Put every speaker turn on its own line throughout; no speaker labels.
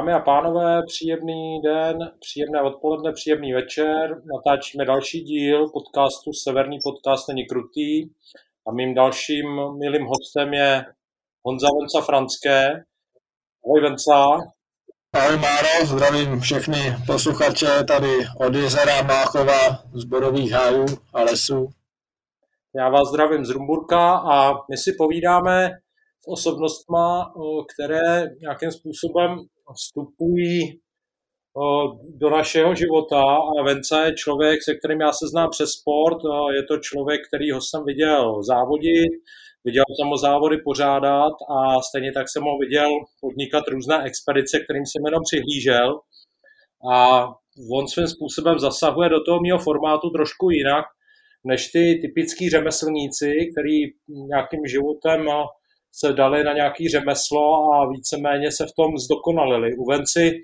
Dámy a pánové, příjemný den, příjemné odpoledne, příjemný večer. Natáčíme další díl podcastu Severní podcast není krutý a mým dalším milým hostem je Honza Venca Franské. Ahoj Venca.
Ahoj Máro, zdravím všechny posluchače tady od jezera Máchova, z Borových hájů a lesů.
Já vás zdravím z Rumburka a my si povídáme s osobnostma, které nějakým způsobem vstupují do našeho života a Venca je člověk, se kterým já se znám přes sport. Je to člověk, který ho jsem viděl závodit, viděl jsem ho závody pořádat a stejně tak jsem ho viděl podnikat různé expedice, kterým jsem jenom přihlížel. A on svým způsobem zasahuje do toho mého formátu trošku jinak, než ty typický řemeslníci, který nějakým životem se dali na nějaký řemeslo a víceméně se v tom zdokonalili. U Venci,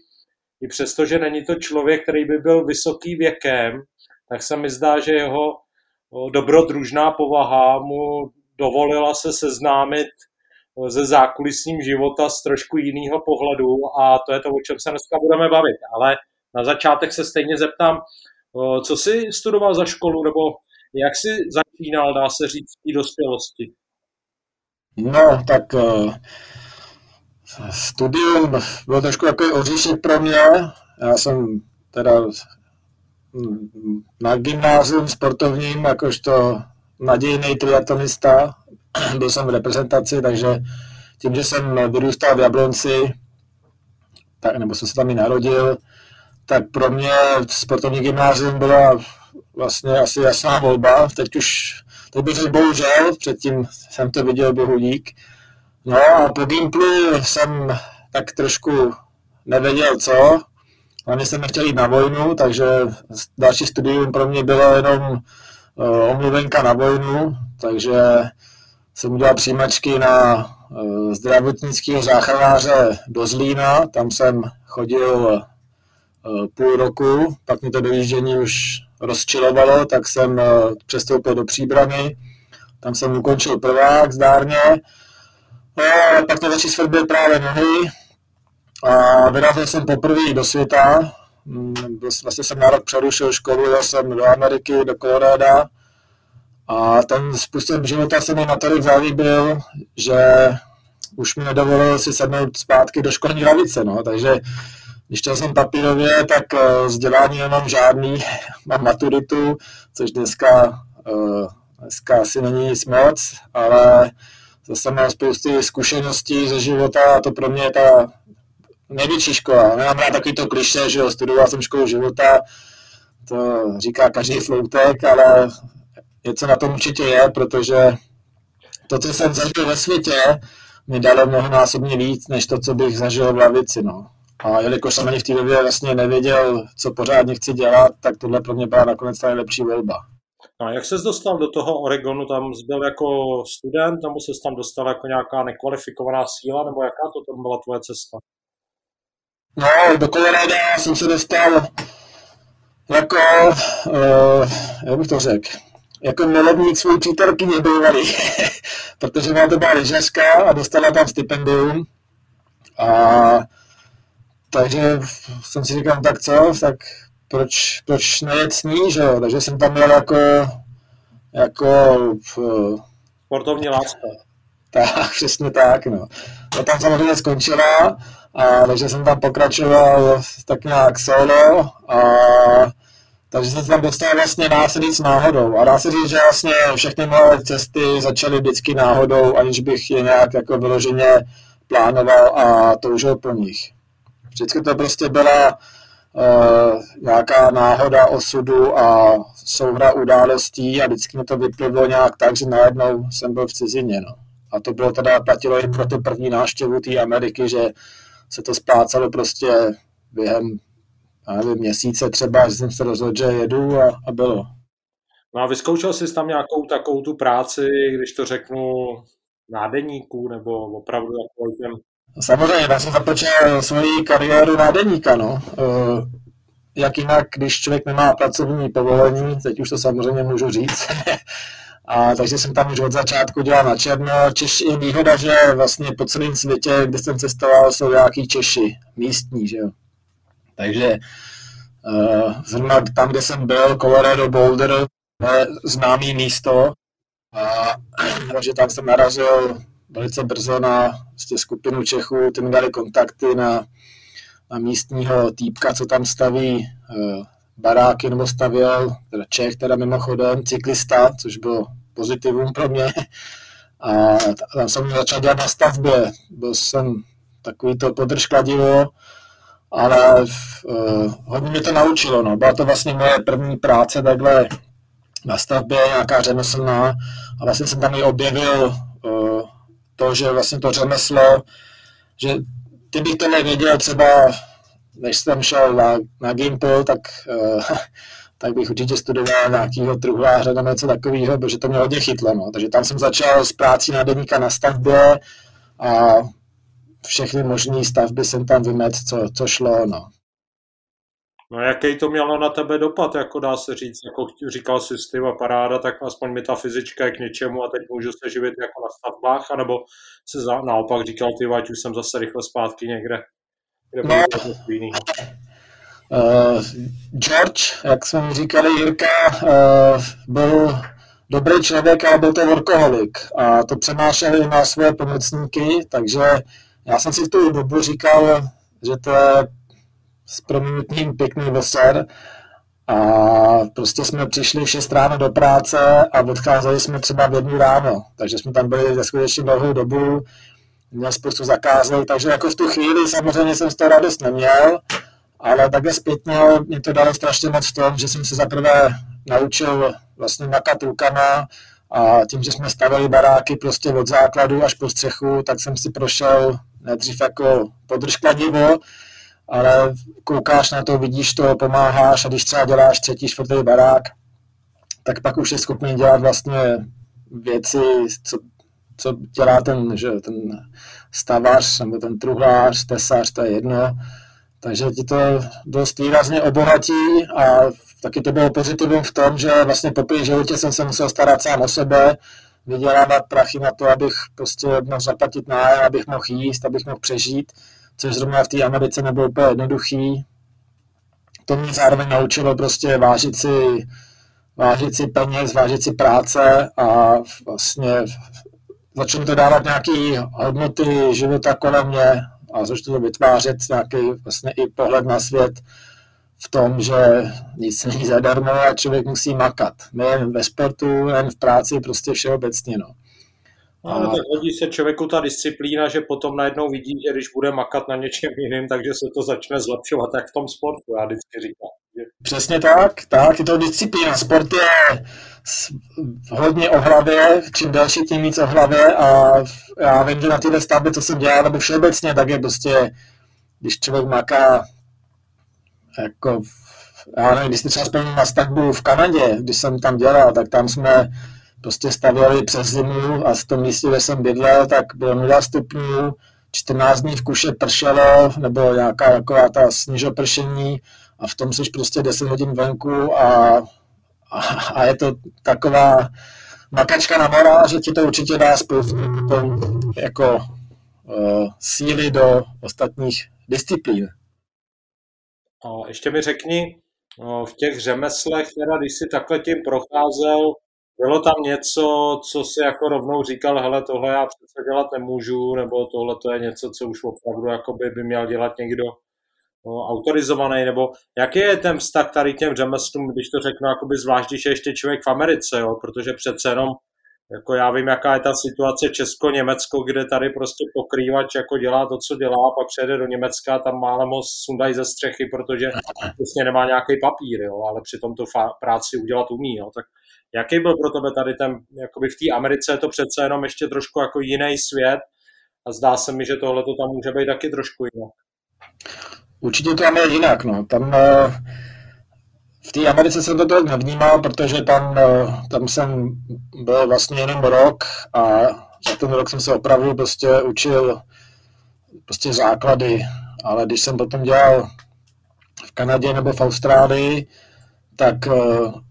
i přesto, že není to člověk, který by byl vysoký věkem, tak se mi zdá, že jeho dobrodružná povaha mu dovolila se seznámit ze zákulisním života z trošku jiného pohledu a to je to, o čem se dneska budeme bavit. Ale na začátek se stejně zeptám, co jsi studoval za školu, nebo jak jsi začínal, dá se říct, v té dospělosti?
No, tak uh, studium bylo trošku jako oříšek pro mě. Já jsem teda na gymnázium sportovním, jakožto nadějný triatlonista, byl jsem v reprezentaci, takže tím, že jsem vyrůstal v Jablonci, tak, nebo jsem se tam i narodil, tak pro mě sportovní gymnázium byla vlastně asi jasná volba. Teď už, to bych bohužel, předtím jsem to viděl, bohu dík. No a po Gimplu jsem tak trošku nevěděl co. Hlavně jsem nechtěl jít na vojnu, takže další studium pro mě bylo jenom uh, omluvenka na vojnu, takže jsem udělal přijímačky na uh, zdravotnického záchranáře do Zlína, tam jsem chodil uh, půl roku, pak mi to dojíždění už rozčilovalo, tak jsem přestoupil do Příbramy, tam jsem ukončil prvák zdárně, no, pak to začít svrbil právě nohy. A vyrazil jsem poprvé do světa, mm, vlastně jsem na rok přerušil školu, jel jsem do Ameriky, do Koloráda. A ten způsob života se mi natolik zalíbil, že už mi nedovolil si sednout zpátky do školní lavice, no, takže když to jsem papírově, tak uh, vzdělání nemám žádný, mám maturitu, což dneska, uh, dneska asi není nic moc, ale zase mám spousty zkušeností ze života a to pro mě je ta největší škola. Nemám rád takový to kliše, že jo, studoval jsem školu života, to říká každý floutek, ale něco na tom určitě je, protože to, co jsem zažil ve světě, mi dalo mnohonásobně víc, než to, co bych zažil v lavici, no. A jelikož jsem ani v té době vlastně nevěděl, co pořádně chci dělat, tak tohle pro mě byla nakonec ta nejlepší volba.
No a jak ses dostal do toho Oregonu? Tam byl jako student, nebo se tam dostal jako nějaká nekvalifikovaná síla, nebo jaká to tam byla tvoje cesta?
No, do Colorado jsem se dostal jako, uh, jak bych to řekl, jako milovník svou přítelkyně bývalý, protože má to byla lyžařka a dostala tam stipendium. A takže jsem si říkal, tak co, tak proč, proč nejet s ní, že jo? Takže jsem tam měl jako, jako
Sportovní láska.
Tak, přesně tak, no. No tam samozřejmě skončila, a, takže jsem tam pokračoval tak nějak solo a takže jsem se tam dostal vlastně dá se říct náhodou. A dá se říct, že vlastně všechny moje cesty začaly vždycky náhodou, aniž bych je nějak jako vyloženě plánoval a toužil po nich. Vždycky to prostě byla uh, nějaká náhoda osudu a souhra událostí a vždycky mi to vyplivlo nějak tak, že najednou jsem byl v cizině. No. A to bylo teda, platilo i pro tu první návštěvu té Ameriky, že se to splácalo prostě během nevím, měsíce třeba, že jsem se rozhodl, že jedu a, a bylo.
No a vyzkoušel jsi tam nějakou takovou tu práci, když to řeknu, nádeníků nebo opravdu jako těm
samozřejmě, já jsem započal svoji kariéru nádeníka, no. Uh, jak jinak, když člověk nemá pracovní povolení, teď už to samozřejmě můžu říct, A takže jsem tam už od začátku dělal na černo. Češi je výhoda, že vlastně po celém světě, kde jsem cestoval, jsou nějaký Češi, místní, že jo. Takže uh, zrovna tam, kde jsem byl, Colorado Boulder, je známý místo. A, takže tam jsem narazil velice brzo na vlastně skupinu Čechů, ty mi dali kontakty na, na místního týpka, co tam staví uh, baráky, nebo stavěl, teda Čech, teda mimochodem, cyklista, což bylo pozitivum pro mě. A tam jsem začal dělat na stavbě. Byl jsem takový to podržkladivo, ale uh, hodně mě to naučilo. No. Byla to vlastně moje první práce takhle na stavbě, nějaká řemeslná. A vlastně jsem tam i objevil to, že vlastně to řemeslo, že kdybych to nevěděl třeba, než jsem šel na, na Gimple, tak, uh, tak bych určitě studoval nějakého truhláře nebo něco takového, protože to mě hodně chytlo. No. Takže tam jsem začal s prácí nádeníka na stavbě a všechny možné stavby jsem tam vymet, co, co šlo. No.
No jaký to mělo na tebe dopad, jako dá se říct, jako říkal jsi a paráda, tak aspoň mi ta fyzička je k něčemu a teď můžu se živit jako na stavbách, anebo se za, naopak říkal, ty ať už jsem zase rychle zpátky někde, kde no,
uh, George, jak jsme říkali, Jirka, uh, byl dobrý člověk a byl to workoholik. A to přenášeli na své pomocníky, takže já jsem si v tu dobu říkal, že to je s proměnutím pěkný veser a prostě jsme přišli v 6 ráno do práce a odcházeli jsme třeba v jednu ráno, takže jsme tam byli skutečně dlouhou dobu, měl spoustu zakázek, takže jako v tu chvíli samozřejmě jsem z toho radost neměl, ale takhle zpětně mě to dalo strašně moc v tom, že jsem se zaprvé naučil vlastně makat rukama a tím, že jsme stavili baráky prostě od základu až po střechu, tak jsem si prošel nejdřív jako podržkladivo, ale koukáš na to, vidíš to, pomáháš a když třeba děláš třetí, čtvrtý barák, tak pak už je schopný dělat vlastně věci, co, co dělá ten, že, ten stavař nebo ten truhlář, tesař, to je jedno. Takže ti to dost výrazně obohatí a taky to bylo pozitivum v tom, že vlastně po životě jsem se musel starat sám o sebe, vydělávat prachy na to, abych prostě mohl zaplatit nájem, abych mohl jíst, abych mohl přežít což zrovna v té Americe nebylo úplně jednoduchý. To mě zároveň naučilo prostě vážit si, vážit si peněz, vážit si práce a vlastně začalo to dávat nějaké hodnoty života kolem mě a začalo to vytvářet nějaký vlastně i pohled na svět v tom, že nic není zadarmo a člověk musí makat. Nejen ve sportu, nejen v práci, prostě všeobecně. No.
No, tak hodí se člověku ta disciplína, že potom najednou vidí, že když bude makat na něčem jiným, takže se to začne zlepšovat, tak v tom sportu, já vždycky říkám.
Přesně tak, tak, je to disciplína. Sport je hodně o hlavě, čím další, tím víc o hlavě a já vím, že na téhle stavbě, co jsem dělal, nebo všeobecně, tak je prostě, když člověk maká jako já nevím, když jste třeba vzpomínám na stavbu v Kanadě, když jsem tam dělal, tak tam jsme prostě stavěli přes zimu a v tom místě, kde jsem bydlel, tak bylo 0 stupňů, 14 dní v kuše pršelo, nebo nějaká taková ta sněžopršení a v tom jsi prostě 10 hodin venku a, a, a je to taková makačka na mora, že ti to určitě dá spoustu jako uh, síly do ostatních disciplín.
A ještě mi řekni, v těch řemeslech, teda když si takhle tím procházel, bylo tam něco, co si jako rovnou říkal, hele, tohle já přece dělat nemůžu, nebo tohle to je něco, co už opravdu jakoby by měl dělat někdo no, autorizovaný, nebo jaký je ten vztah tady těm řemeslům, když to řeknu, jakoby zvlášť, když je ještě člověk v Americe, jo, protože přece jenom jako já vím, jaká je ta situace Česko-Německo, kde tady prostě pokrývač jako dělá to, co dělá, pak přijede do Německa, tam málem ho sundají ze střechy, protože prostě nemá nějaký papír, jo, ale přitom tu práci udělat umí. Jo. Tak Jaký byl pro tebe tady ten, jakoby v té Americe je to přece jenom ještě trošku jako jiný svět a zdá se mi, že tohle to tam může být taky trošku jinak.
Určitě to tam je jinak, no. Tam eh, v té Americe jsem to tak nevnímal, protože tam, eh, tam jsem byl vlastně jenom rok a za ten rok jsem se opravdu prostě učil prostě základy, ale když jsem potom dělal v Kanadě nebo v Austrálii, tak eh,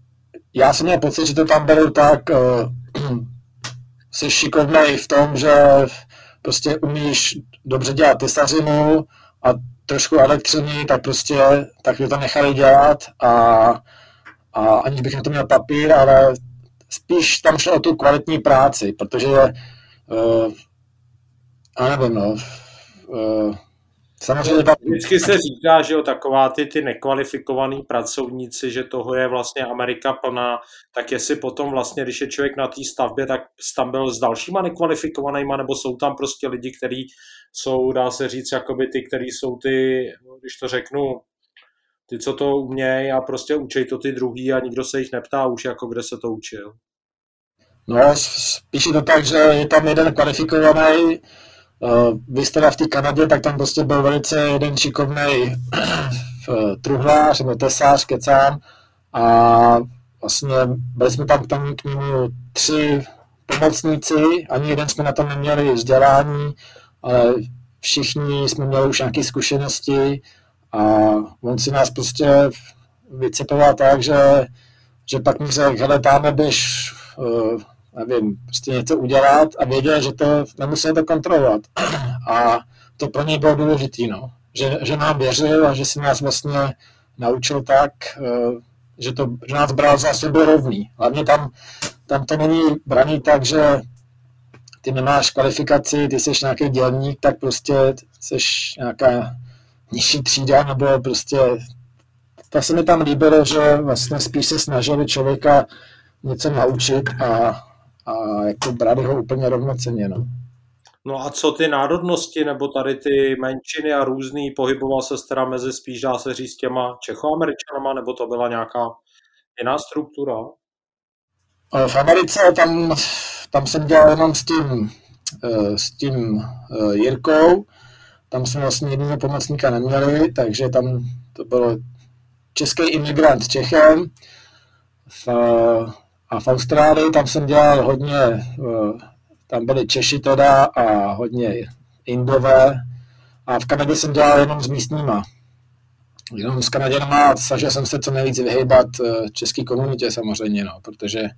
já jsem měl pocit, že to tam berou tak, eh, jsi šikovný v tom, že prostě umíš dobře dělat tesařinu a trošku elektřiny, tak prostě tak to nechali dělat a, a aniž bych na to měl papír, ale spíš tam šlo o tu kvalitní práci, protože uh, a nevím, no, uh,
Samozřejmě. Vždycky se říká, že jo, taková ty, ty nekvalifikovaný pracovníci, že toho je vlastně Amerika plná, tak jestli potom vlastně, když je člověk na té stavbě, tak tam byl s dalšíma nekvalifikovanýma, nebo jsou tam prostě lidi, kteří jsou, dá se říct, jakoby ty, kteří jsou ty, když to řeknu, ty, co to umějí a prostě učej to ty druhý a nikdo se jich neptá už, jako kde se to učil.
No, spíš je to tak, že je tam jeden kvalifikovaný, Uh, vy jste v té Kanadě, tak tam prostě byl velice jeden šikovný truhlář nebo tesář, kecám. A vlastně byli jsme tam, tam k němu tři pomocníci, ani jeden jsme na tom neměli vzdělání, ale všichni jsme měli už nějaké zkušenosti a on si nás prostě vycepoval tak, že, že pak mi řekl, hele, tam běž uh, nevím, prostě něco udělat a věděl, že to nemusí to kontrolovat. A to pro něj bylo důležité, no. Že, že nám věřil a že si nás vlastně naučil tak, eh, že, to, že nás bral za sebe rovný. Hlavně tam, tam to není braný tak, že ty nemáš kvalifikaci, ty jsi nějaký dělník, tak prostě jsi nějaká nižší třída, nebo prostě tak se mi tam líbilo, že vlastně spíš se snažili člověka něco naučit a a jako brát ho úplně rovnoceně. No.
No a co ty národnosti, nebo tady ty menšiny a různý, pohyboval se teda mezi spíš, dá se říct, těma Čechoameričanama, nebo to byla nějaká jiná struktura?
V Americe tam, tam jsem dělal jenom s tím, eh, s tím eh, Jirkou, tam jsme vlastně jediného pomocníka neměli, takže tam to bylo český imigrant Čechem, v, a v Austrálii tam jsem dělal hodně, eh, tam byli Češi teda a hodně Indové. A v Kanadě jsem dělal jenom s místníma. Jenom s Kanaděnama snažil jsem se co nejvíc vyhýbat eh, české komunitě samozřejmě, no, protože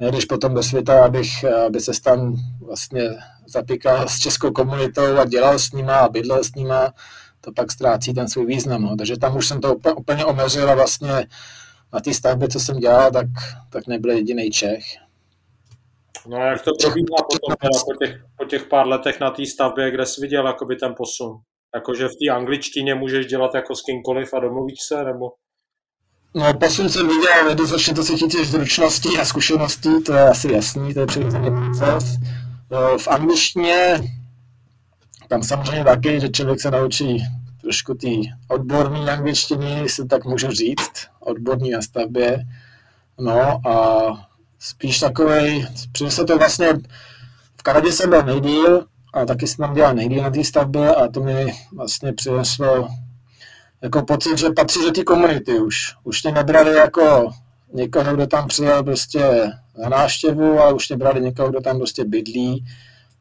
nejdeš potom do světa, abych, aby se tam vlastně zapíkal s českou komunitou a dělal s nima a bydlel s nima, to pak ztrácí ten svůj význam. No. Takže tam už jsem to úplně omezil a vlastně na té stavbě, co jsem dělal, tak, tak nebyl jediný Čech.
No a jak to probíhá potom teda po těch, po těch pár letech na té stavbě, kde jsi viděl jakoby ten posun? Jakože v té angličtině můžeš dělat jako s kýmkoliv a domluvíš se, nebo?
No, posun jsem viděl, nedostatečně to se chytíš zručností a zkušeností, to je asi jasný, to je přirozený proces. No, v angličtině, tam samozřejmě taky, že člověk se naučí trošku té odborné angličtiny, jestli tak můžu říct, odborní na stavbě. No a spíš takovej, přinesl to vlastně, v Kanadě jsem byl nejdíl a taky jsem tam dělal nejdíl na té stavbě a to mi vlastně přineslo jako pocit, že patří do té komunity už. Už mě nebrali jako někoho, kdo tam přijel prostě na návštěvu, a už mě brali někoho, kdo tam prostě bydlí,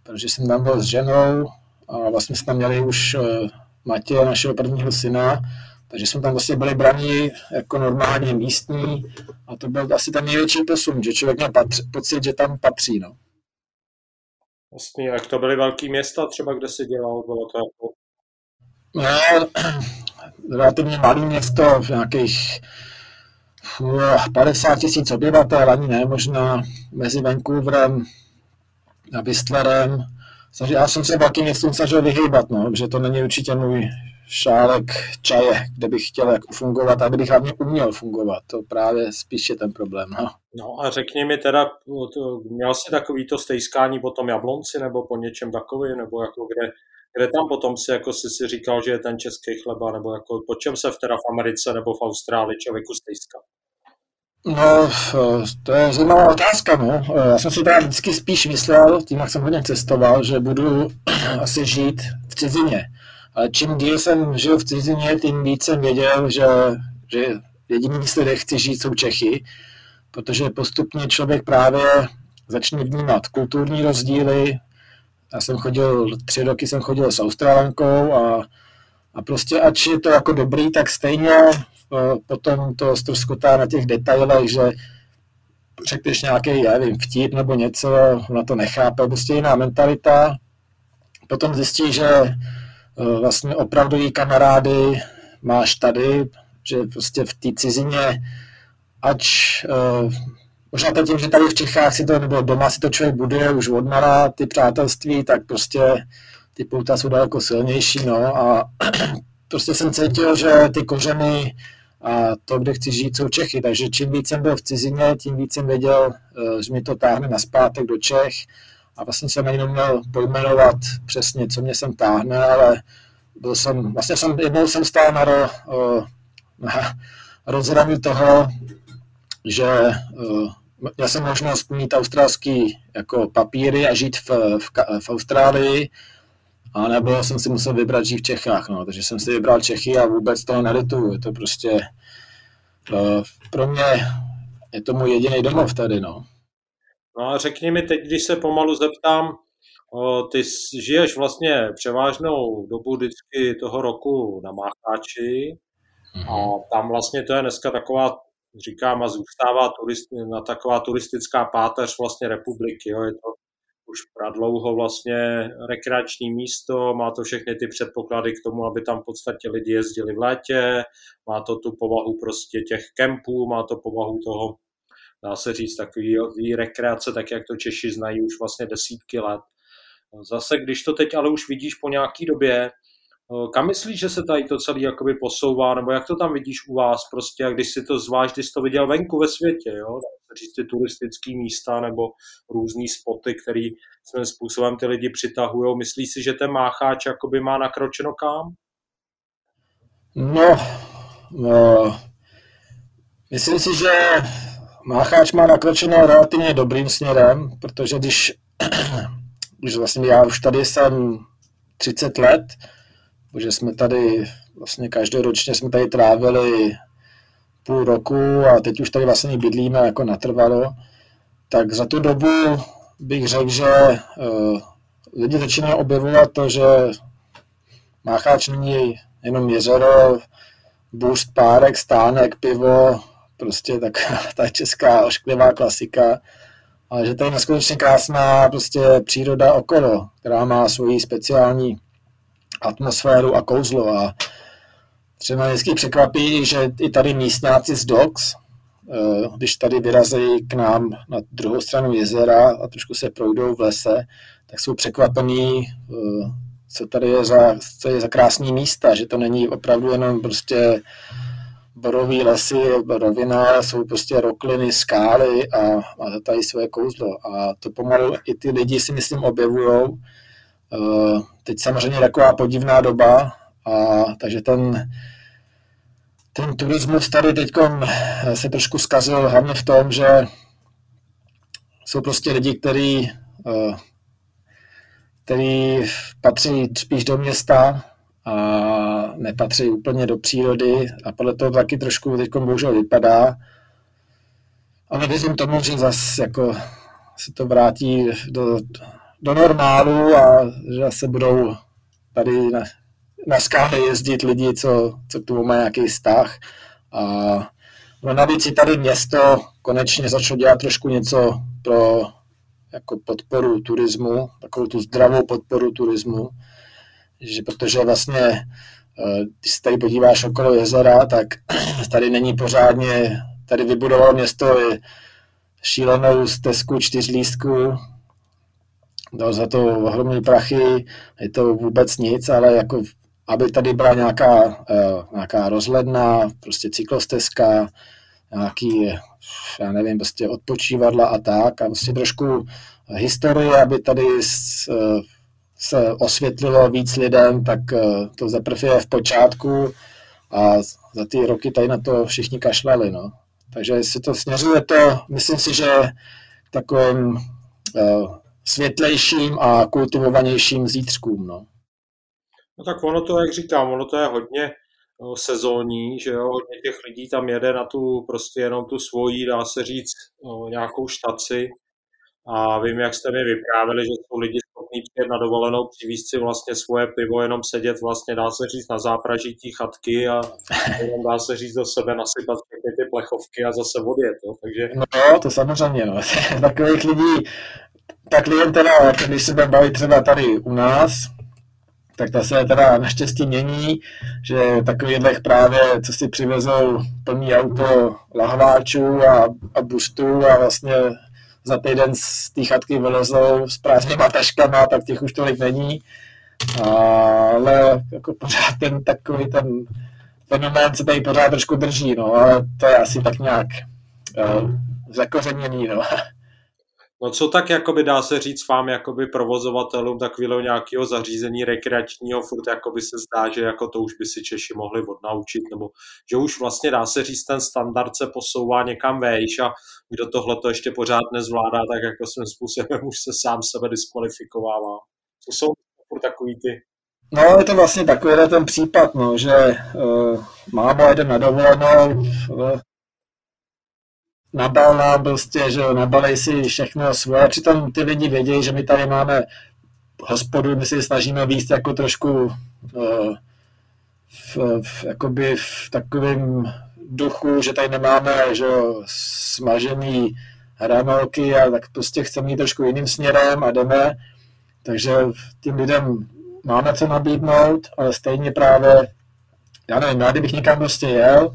protože jsem tam byl s ženou a vlastně jsme tam měli už eh, Matěje, našeho prvního syna, takže jsme tam vlastně byli braní jako normálně místní a to byl asi ten největší posun, že člověk měl patři, pocit, že tam patří. No.
Vlastně, jak to byly velké města třeba, kde se dělalo, bylo to jako...
No, relativně malé město, v nějakých 50 tisíc obyvatel, ani ne, možná mezi Vancouverem a Whistlerem, Snažil, já jsem se velkým městům snažil vyhýbat, no, že to není určitě můj šálek čaje, kde bych chtěl jako fungovat a kdybych hlavně uměl fungovat. To právě spíš je ten problém. No.
no a řekni mi teda, měl jsi takový to stejskání po tom jablonci nebo po něčem takový, nebo jako kde, kde tam potom si, jako jsi si říkal, že je ten český chleba, nebo jako po čem se v teda v Americe nebo v Austrálii člověku stejská?
No, to je zajímavá otázka, no. Já jsem si teda vždycky spíš myslel, tím jak jsem hodně cestoval, že budu asi žít v cizině. Ale čím díl jsem žil v cizině, tím víc jsem věděl, že, že jediný místo, kde chci žít, jsou Čechy, protože postupně člověk právě začne vnímat kulturní rozdíly. Já jsem chodil, tři roky jsem chodil s Australankou a, a prostě ač je to jako dobrý, tak stejně potom to ztroskotá na těch detailech, že řekneš nějaký, já nevím, vtip nebo něco, ona to nechápe, prostě jiná mentalita. Potom zjistí, že uh, vlastně opravdový kamarády máš tady, že prostě v té cizině, ač uh, možná to tím, že tady v Čechách si to, nebo doma si to člověk buduje už od mala, ty přátelství, tak prostě ty pouta jsou daleko silnější, no a prostě jsem cítil, že ty kořeny a to, kde chci žít, jsou Čechy, takže čím víc jsem byl v cizině, tím víc jsem věděl, eh, že mi to táhne na zpátek do Čech a vlastně jsem jenom měl pojmenovat přesně, co mě sem táhne, ale byl jsem, vlastně jsem, jednou jsem stál na, ro, na rozhraní toho, že já jsem možnost mít australský jako papíry a žít v, v, v Austrálii, a nebo jsem si musel vybrat žít v Čechách, no, takže jsem si vybral Čechy a vůbec toho nelituju, je to prostě uh, pro mě je to můj jediný domov tady, no.
No a řekni mi teď, když se pomalu zeptám, ty žiješ vlastně převážnou dobu vždycky toho roku na Mácháči mm-hmm. a mhm. tam vlastně to je dneska taková říkám, a zůstává turist, na taková turistická páteř vlastně republiky. Jo. Je to už dlouho vlastně rekreační místo, má to všechny ty předpoklady k tomu, aby tam v podstatě lidi jezdili v létě, má to tu povahu prostě těch kempů, má to povahu toho, dá se říct, takový rekreace, tak jak to Češi znají už vlastně desítky let. Zase, když to teď ale už vidíš po nějaký době, kam myslíš, že se tady to celé jakoby posouvá, nebo jak to tam vidíš u vás prostě, a když si to zvlášť, když jsi to viděl venku ve světě, jo, říct ty turistické místa nebo různé spoty, který svým způsobem ty lidi přitahují, myslíš si, že ten mácháč jakoby má nakročeno kam?
No, no, myslím si, že mácháč má nakročeno relativně dobrým směrem, protože když, když vlastně já už tady jsem 30 let, že jsme tady vlastně každoročně jsme tady trávili půl roku a teď už tady vlastně bydlíme jako natrvalo, tak za tu dobu bych řekl, že uh, lidi začínají objevovat to, že Mácháč není jenom jezero, bůst, párek, stánek, pivo, prostě tak ta česká ošklivá klasika, ale že tady je neskutečně krásná prostě příroda okolo, která má svoji speciální atmosféru a kouzlo. A třeba vždycky překvapí, že i tady místňáci z Docs, eh, když tady vyrazí k nám na druhou stranu jezera a trošku se projdou v lese, tak jsou překvapení, eh, co tady je za, co je za krásný místa, že to není opravdu jenom prostě borový lesy, rovina, jsou prostě rokliny, skály a to tady svoje kouzlo. A to pomalu i ty lidi si myslím objevujou, Eh, teď samozřejmě taková podivná doba, a takže ten, ten turismus tady teď se trošku zkazil hlavně v tom, že jsou prostě lidi, kteří eh, který patří spíš do města a nepatří úplně do přírody a podle toho taky trošku teď bohužel vypadá. Ale věřím tomu, že zase jako se to vrátí do, do normálu a že se budou tady na, na skále jezdit lidi, co, co tomu mají nějaký vztah. A no navíc i tady město konečně začalo dělat trošku něco pro jako podporu turismu, takovou tu zdravou podporu turismu, že protože vlastně, eh, když se tady podíváš okolo jezera, tak tady není pořádně, tady vybudovalo město šílenou stezku čtyřlístku, dal za to ohromné prachy, je to vůbec nic, ale jako aby tady byla nějaká, uh, nějaká rozhledna, prostě cyklostezka, nějaký, já nevím, prostě odpočívadla a tak a prostě trošku historie, aby tady uh, se osvětlilo víc lidem, tak uh, to zaprvé je v počátku a za ty roky tady na to všichni kašlali, no. Takže jestli to směřuje to, myslím si, že takovým uh, světlejším a kultivovanějším zítřkům. No.
no tak ono to, jak říkám, ono to je hodně no, sezónní, že jo, hodně těch lidí tam jede na tu prostě jenom tu svoji, dá se říct, no, nějakou štaci a vím, jak jste mi vyprávěli, že jsou lidi schopní přijet na dovolenou, přivízt si vlastně svoje pivo, jenom sedět vlastně, dá se říct, na zápraží tí chatky a jenom dá se říct do sebe nasypat všechny ty plechovky a zase odjet. Jo? Takže...
No, to samozřejmě. No. Takových lidí, ta klientela, když se budeme bavit třeba tady u nás, tak ta se teda naštěstí mění, že takových právě, co si přivezou plný auto lahváčů a, a boostů a vlastně za týden z té chatky vylezou s prázdnýma taškama, tak těch už tolik není. Ale jako pořád ten takový ten fenomén se tady pořád trošku drží, no, ale to je asi tak nějak uh, zakořeněný, no.
No co tak jakoby dá se říct vám jakoby provozovatelům takového nějakého zařízení rekreačního, furt jakoby se zdá, že jako to už by si Češi mohli odnaučit, nebo že už vlastně dá se říct, ten standard se posouvá někam vejš a kdo tohle to ještě pořád nezvládá, tak jako svým způsobem už se sám sebe diskvalifikovává. To jsou takový ty
No, je to vlastně takový ten případ, no, že uh, máma jede na dovolenou, uh, nabal nám prostě, že nabalej si všechno svoje, přitom ty lidi vědějí, že my tady máme hospodu, my si snažíme víc jako trošku uh, v, v, jakoby v takovém duchu, že tady nemáme že smažený hranolky a tak prostě chceme jít trošku jiným směrem a jdeme. Takže tím lidem máme co nabídnout, ale stejně právě, já nevím, já kdybych někam prostě jel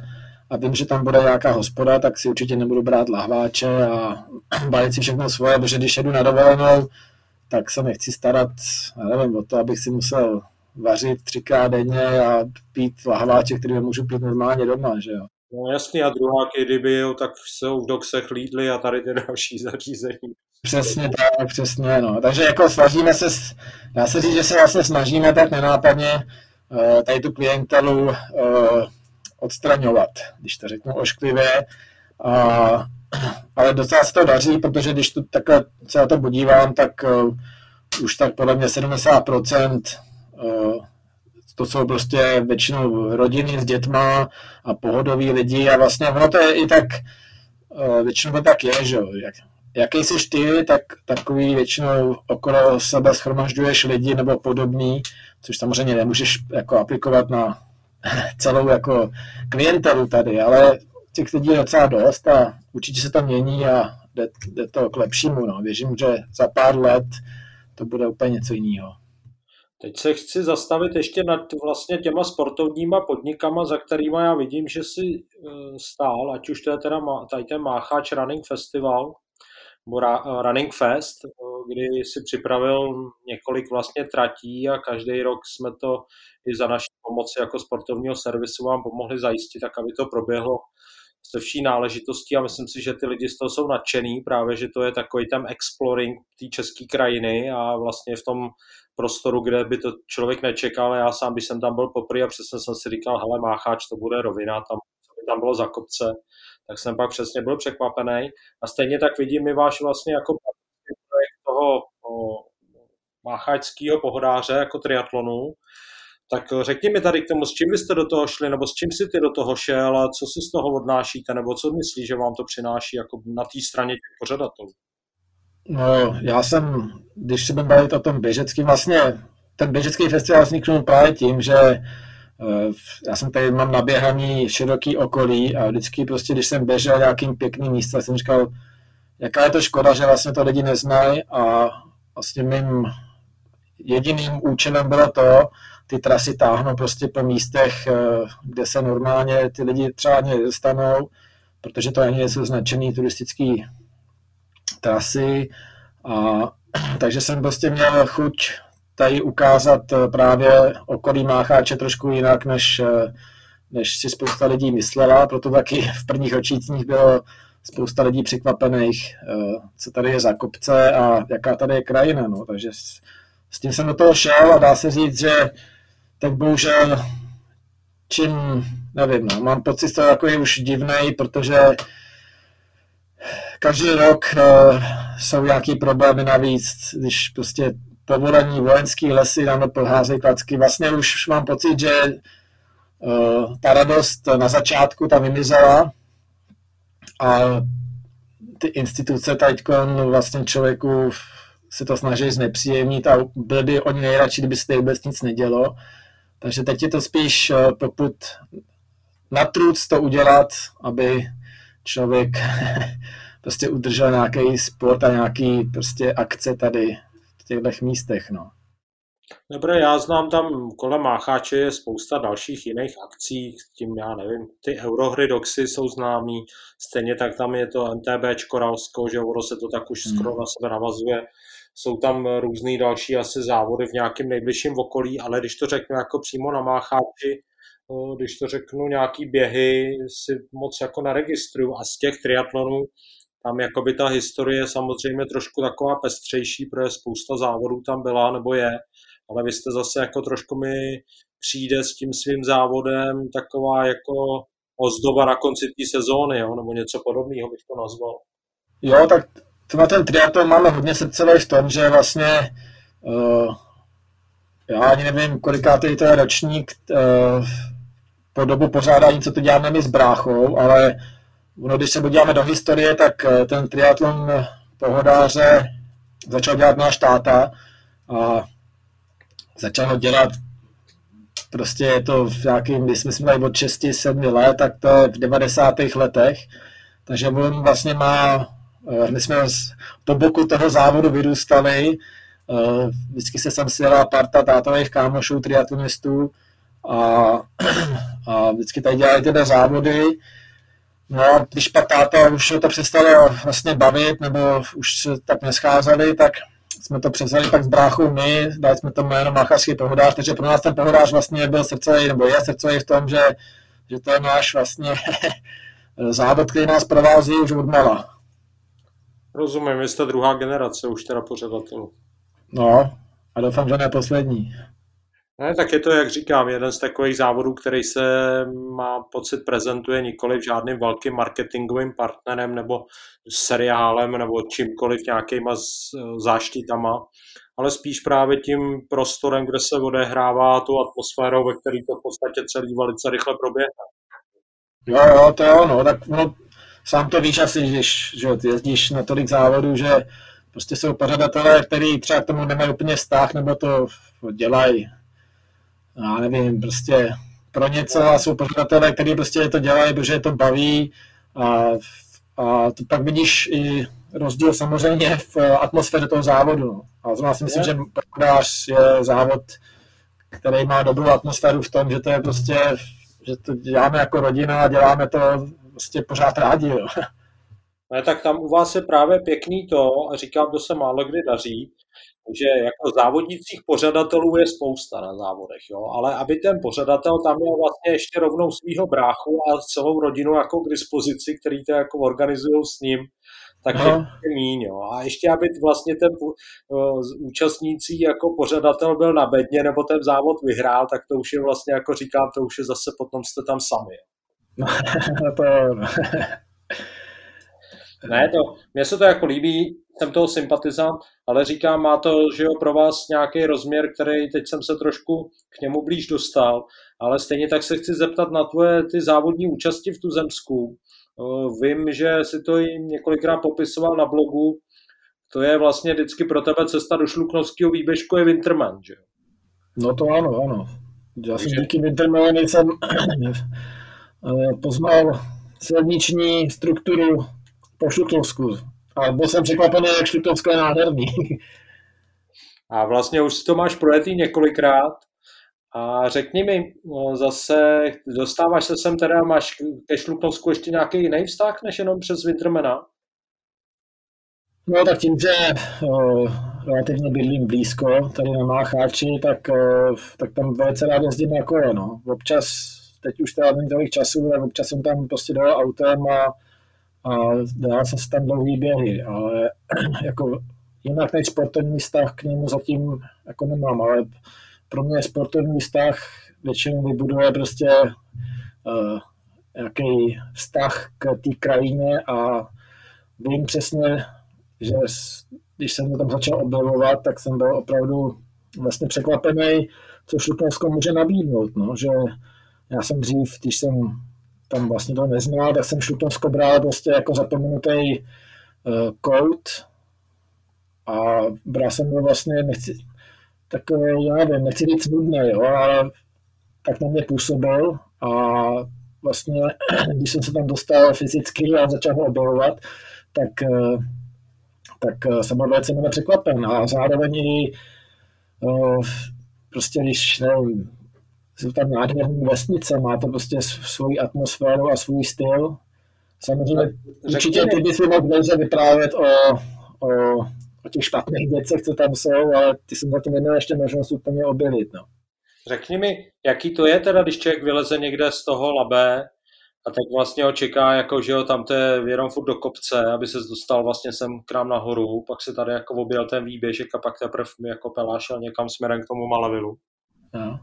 a vím, že tam bude nějaká hospoda, tak si určitě nebudu brát lahváče a balit si všechno svoje, protože když jedu na dovolenou, tak se nechci starat, nevím, o to, abych si musel vařit třikrát denně a pít lahváče, který můžu pít normálně doma, že jo.
No jasný, a druháky, kdyby jo, tak jsou v doksech lídly a tady ty další zařízení.
Přesně tak, přesně, no. Takže jako snažíme se, dá se říct, že se vlastně snažíme tak nenápadně uh, tady tu klientelu uh, odstraňovat, když to řeknu ošklivě. Uh, ale docela se to daří, protože když tu takhle se na to podívám, tak uh, už tak podle mě 70% uh, to jsou prostě většinou rodiny s dětma a pohodoví lidi a vlastně ono to je i tak, uh, většinou to tak je, že jak, jaký jsi ty, tak takový většinou okolo sebe schromažďuješ lidi nebo podobný, což samozřejmě nemůžeš jako aplikovat na celou jako klientelu tady, ale těch lidí je docela dost a určitě se to mění a jde, jde to k lepšímu. No. Věřím, že za pár let to bude úplně něco jiného.
Teď se chci zastavit ještě nad vlastně těma sportovníma podnikama, za kterými já vidím, že si e, stál, ať už to je teda tady ten Mácháč Running Festival, Running Fest, e, kdy si připravil několik vlastně tratí a každý rok jsme to i za naší pomoci jako sportovního servisu vám pomohli zajistit, tak aby to proběhlo se vší náležitostí a myslím si, že ty lidi z toho jsou nadšený, právě, že to je takový tam exploring té české krajiny a vlastně v tom prostoru, kde by to člověk nečekal. Já sám, když jsem tam byl poprvé a přesně jsem si říkal, hele, Mácháč, to bude rovina, tam, tam bylo za kopce, tak jsem pak přesně byl překvapený. A stejně tak vidím i váš vlastně jako projekt toho mácháčského pohodáře jako triatlonu, tak řekni mi tady k tomu, s čím byste do toho šli, nebo s čím si ty do toho šel a co si z toho odnášíte, nebo co myslíš, že vám to přináší jako na té straně těch pořadatelů?
No, já jsem, když se budeme bavit o tom běžeckém, vlastně ten běžecký festival vzniknul právě tím, že já jsem tady mám naběhaný široký okolí a vždycky prostě, když jsem běžel nějakým pěkným místem, jsem říkal, jaká je to škoda, že vlastně to lidi neznají a vlastně mým jediným účelem bylo to, ty trasy táhnou prostě po místech, eh, kde se normálně ty lidi třeba nedostanou, protože to ani jsou značený turistický trasy. A, takže jsem prostě měl chuť tady ukázat eh, právě okolí Mácháče trošku jinak, než, eh, než si spousta lidí myslela, proto taky v prvních ročících bylo spousta lidí překvapených, co tady je za kopce a jaká tady je krajina. No. Takže s, s tím jsem do toho šel a dá se říct, že tak bohužel čím, nevím, no, mám pocit, že jako je už divný, protože každý rok uh, jsou nějaký problémy navíc, když prostě povolení vojenský lesy nám doplházejí klacky. Vlastně už mám pocit, že uh, ta radost na začátku tam vymizela a ty instituce teď vlastně člověku se to snaží znepříjemnit a byli by oni nejradši, kdyby se vůbec nic nedělo. Takže teď je to spíš, eh, pokud na truc to udělat, aby člověk prostě udržel nějaký sport a nějaký prostě akce tady těchto místech, no.
Dobré, já znám tam kolem Mácháče je spousta dalších jiných akcí, tím já nevím, ty Eurohry Doxy jsou známí, stejně tak tam je to MTB Koralsko, že ono se to tak už skoro hmm. na sebe navazuje. Jsou tam různé další asi závody v nějakém nejbližším okolí, ale když to řeknu jako přímo na Mácháči, když to řeknu nějaký běhy, si moc jako neregistruju a z těch triatlonů tam jakoby ta historie samozřejmě trošku taková pestřejší, protože spousta závodů tam byla nebo je, ale vy jste zase jako trošku mi přijde s tím svým závodem taková jako ozdoba na konci té sezóny, jo? nebo něco podobného bych to nazval.
Jo, tak na ten triatlon máme hodně srdcový v tom, že vlastně uh, já ani nevím, kolikátý to je ročník uh, po dobu pořádání, co to děláme my s bráchou, ale ono, když se podíváme do historie, tak uh, ten triatlon pohodáře začal dělat náš táta a začal ho dělat prostě je to v nějakým, když jsme měli od 6-7 let, tak to je v 90. letech, takže on vlastně má, eh, my jsme po boku toho závodu vyrůstali, eh, vždycky se sem sjela parta tátových kámošů, triatlonistů a, a vždycky tady dělali teda závody, No a když pak táta už to přestalo vlastně bavit, nebo už se tak nescházeli, tak jsme to převzali pak s bráchou my, dali jsme to jméno Machařský pohodář, takže pro nás ten pohodář vlastně byl srdcový, nebo je srdcový v tom, že, že to je náš vlastně závod, který nás provází už od mala.
Rozumím, vy jste druhá generace už teda pořadatelů.
No, a doufám, že ne poslední.
Ne, tak je to, jak říkám, jeden z takových závodů, který se má pocit prezentuje nikoli žádným velkým marketingovým partnerem nebo seriálem nebo čímkoliv nějakýma záštitama, ale spíš právě tím prostorem, kde se odehrává tu atmosférou, ve který to v podstatě celý velice rychle proběhne.
Jo, jo, to je ono, tak no, sám to víš asi, když že jezdíš na tolik závodů, že prostě jsou pořadatelé, kteří třeba k tomu nemají úplně vztah, nebo to dělají já nevím, prostě pro něco a jsou pořadatelé, kteří prostě to dělají, protože je to baví a, a to pak vidíš i rozdíl samozřejmě v atmosféře toho závodu. No. A zrovna si myslím, že podář je závod, který má dobrou atmosféru v tom, že to je prostě, že to děláme jako rodina a děláme to prostě pořád rádi. Jo.
Ne, tak tam u vás je právě pěkný to, a říkám, to se málo kdy daří, že jako závodnících pořadatelů je spousta na závodech, jo, ale aby ten pořadatel tam měl vlastně ještě rovnou svého bráchu a celou rodinu jako k dispozici, který to jako organizují s ním, tak no. je míň, jo. A ještě aby vlastně ten uh, účastnící jako pořadatel byl na bedně nebo ten závod vyhrál, tak to už je vlastně, jako říkám, to už je zase potom jste tam sami.
No, to...
Ne, to, mně se to jako líbí, jsem toho sympatizant, ale říkám, má to, že jo, pro vás nějaký rozměr, který teď jsem se trošku k němu blíž dostal, ale stejně tak se chci zeptat na tvoje ty závodní účasti v Tuzemsku. Vím, že si to i několikrát popisoval na blogu, to je vlastně vždycky pro tebe cesta do šluknovského výběžku je Winterman, že
No to ano, ano. Já jsem díky Wintermanu jsem eh, poznal silniční strukturu po Šluknovsku. A byl jsem překvapený, jak Šluknovsko je nádherný.
A vlastně už to máš projetý několikrát. A řekni mi, no, zase dostáváš se sem teda, máš ke Šluknovsku ještě nějaký jiný vztah, než jenom přes Wintermana?
No tak tím, že o, relativně bydlím blízko, tady na Mácháči, tak, o, tak tam velice rád jezdím na kole, no. Občas, teď už teda není tolik času, ale občas jsem tam prostě dojel autem a a dá se tam dlouhý běhy, ale jako jinak než sportovní vztah k němu zatím jako nemám, ale pro mě sportovní vztah většinou vybuduje prostě uh, nějaký vztah k té krajině a vím přesně, že když jsem to tam začal objevovat, tak jsem byl opravdu vlastně překvapený, co Šluknovsko může nabídnout, no, že já jsem dřív, když jsem tam vlastně to neznal, tak jsem Šluknovsko bral prostě jako zapomenutý uh, kout a bral jsem ho vlastně, nechci, tak já nevím, nechci říct nudný, jo, ale tak na mě působil a vlastně, když jsem se tam dostal fyzicky a začal ho objevovat, tak, tak jsem byl velice překvapen a zároveň i prostě když, nevím, jsou tam nádherné vesnice, má to prostě svoji atmosféru a svůj styl. Samozřejmě určitě ty by si mohl dobře vyprávět o, o, o těch špatných věcech, co tam jsou, ale ty jsem zatím neměl ještě možnost úplně objevit. No.
Řekni mi, jaký to je teda, když člověk vyleze někde z toho labé a tak vlastně ho čeká, jako že jo, tam to je jenom furt do kopce, aby se dostal vlastně sem k nám nahoru, pak se tady jako objel ten výběžek a pak teprve jako pelášel někam směrem k tomu Malavilu.
No.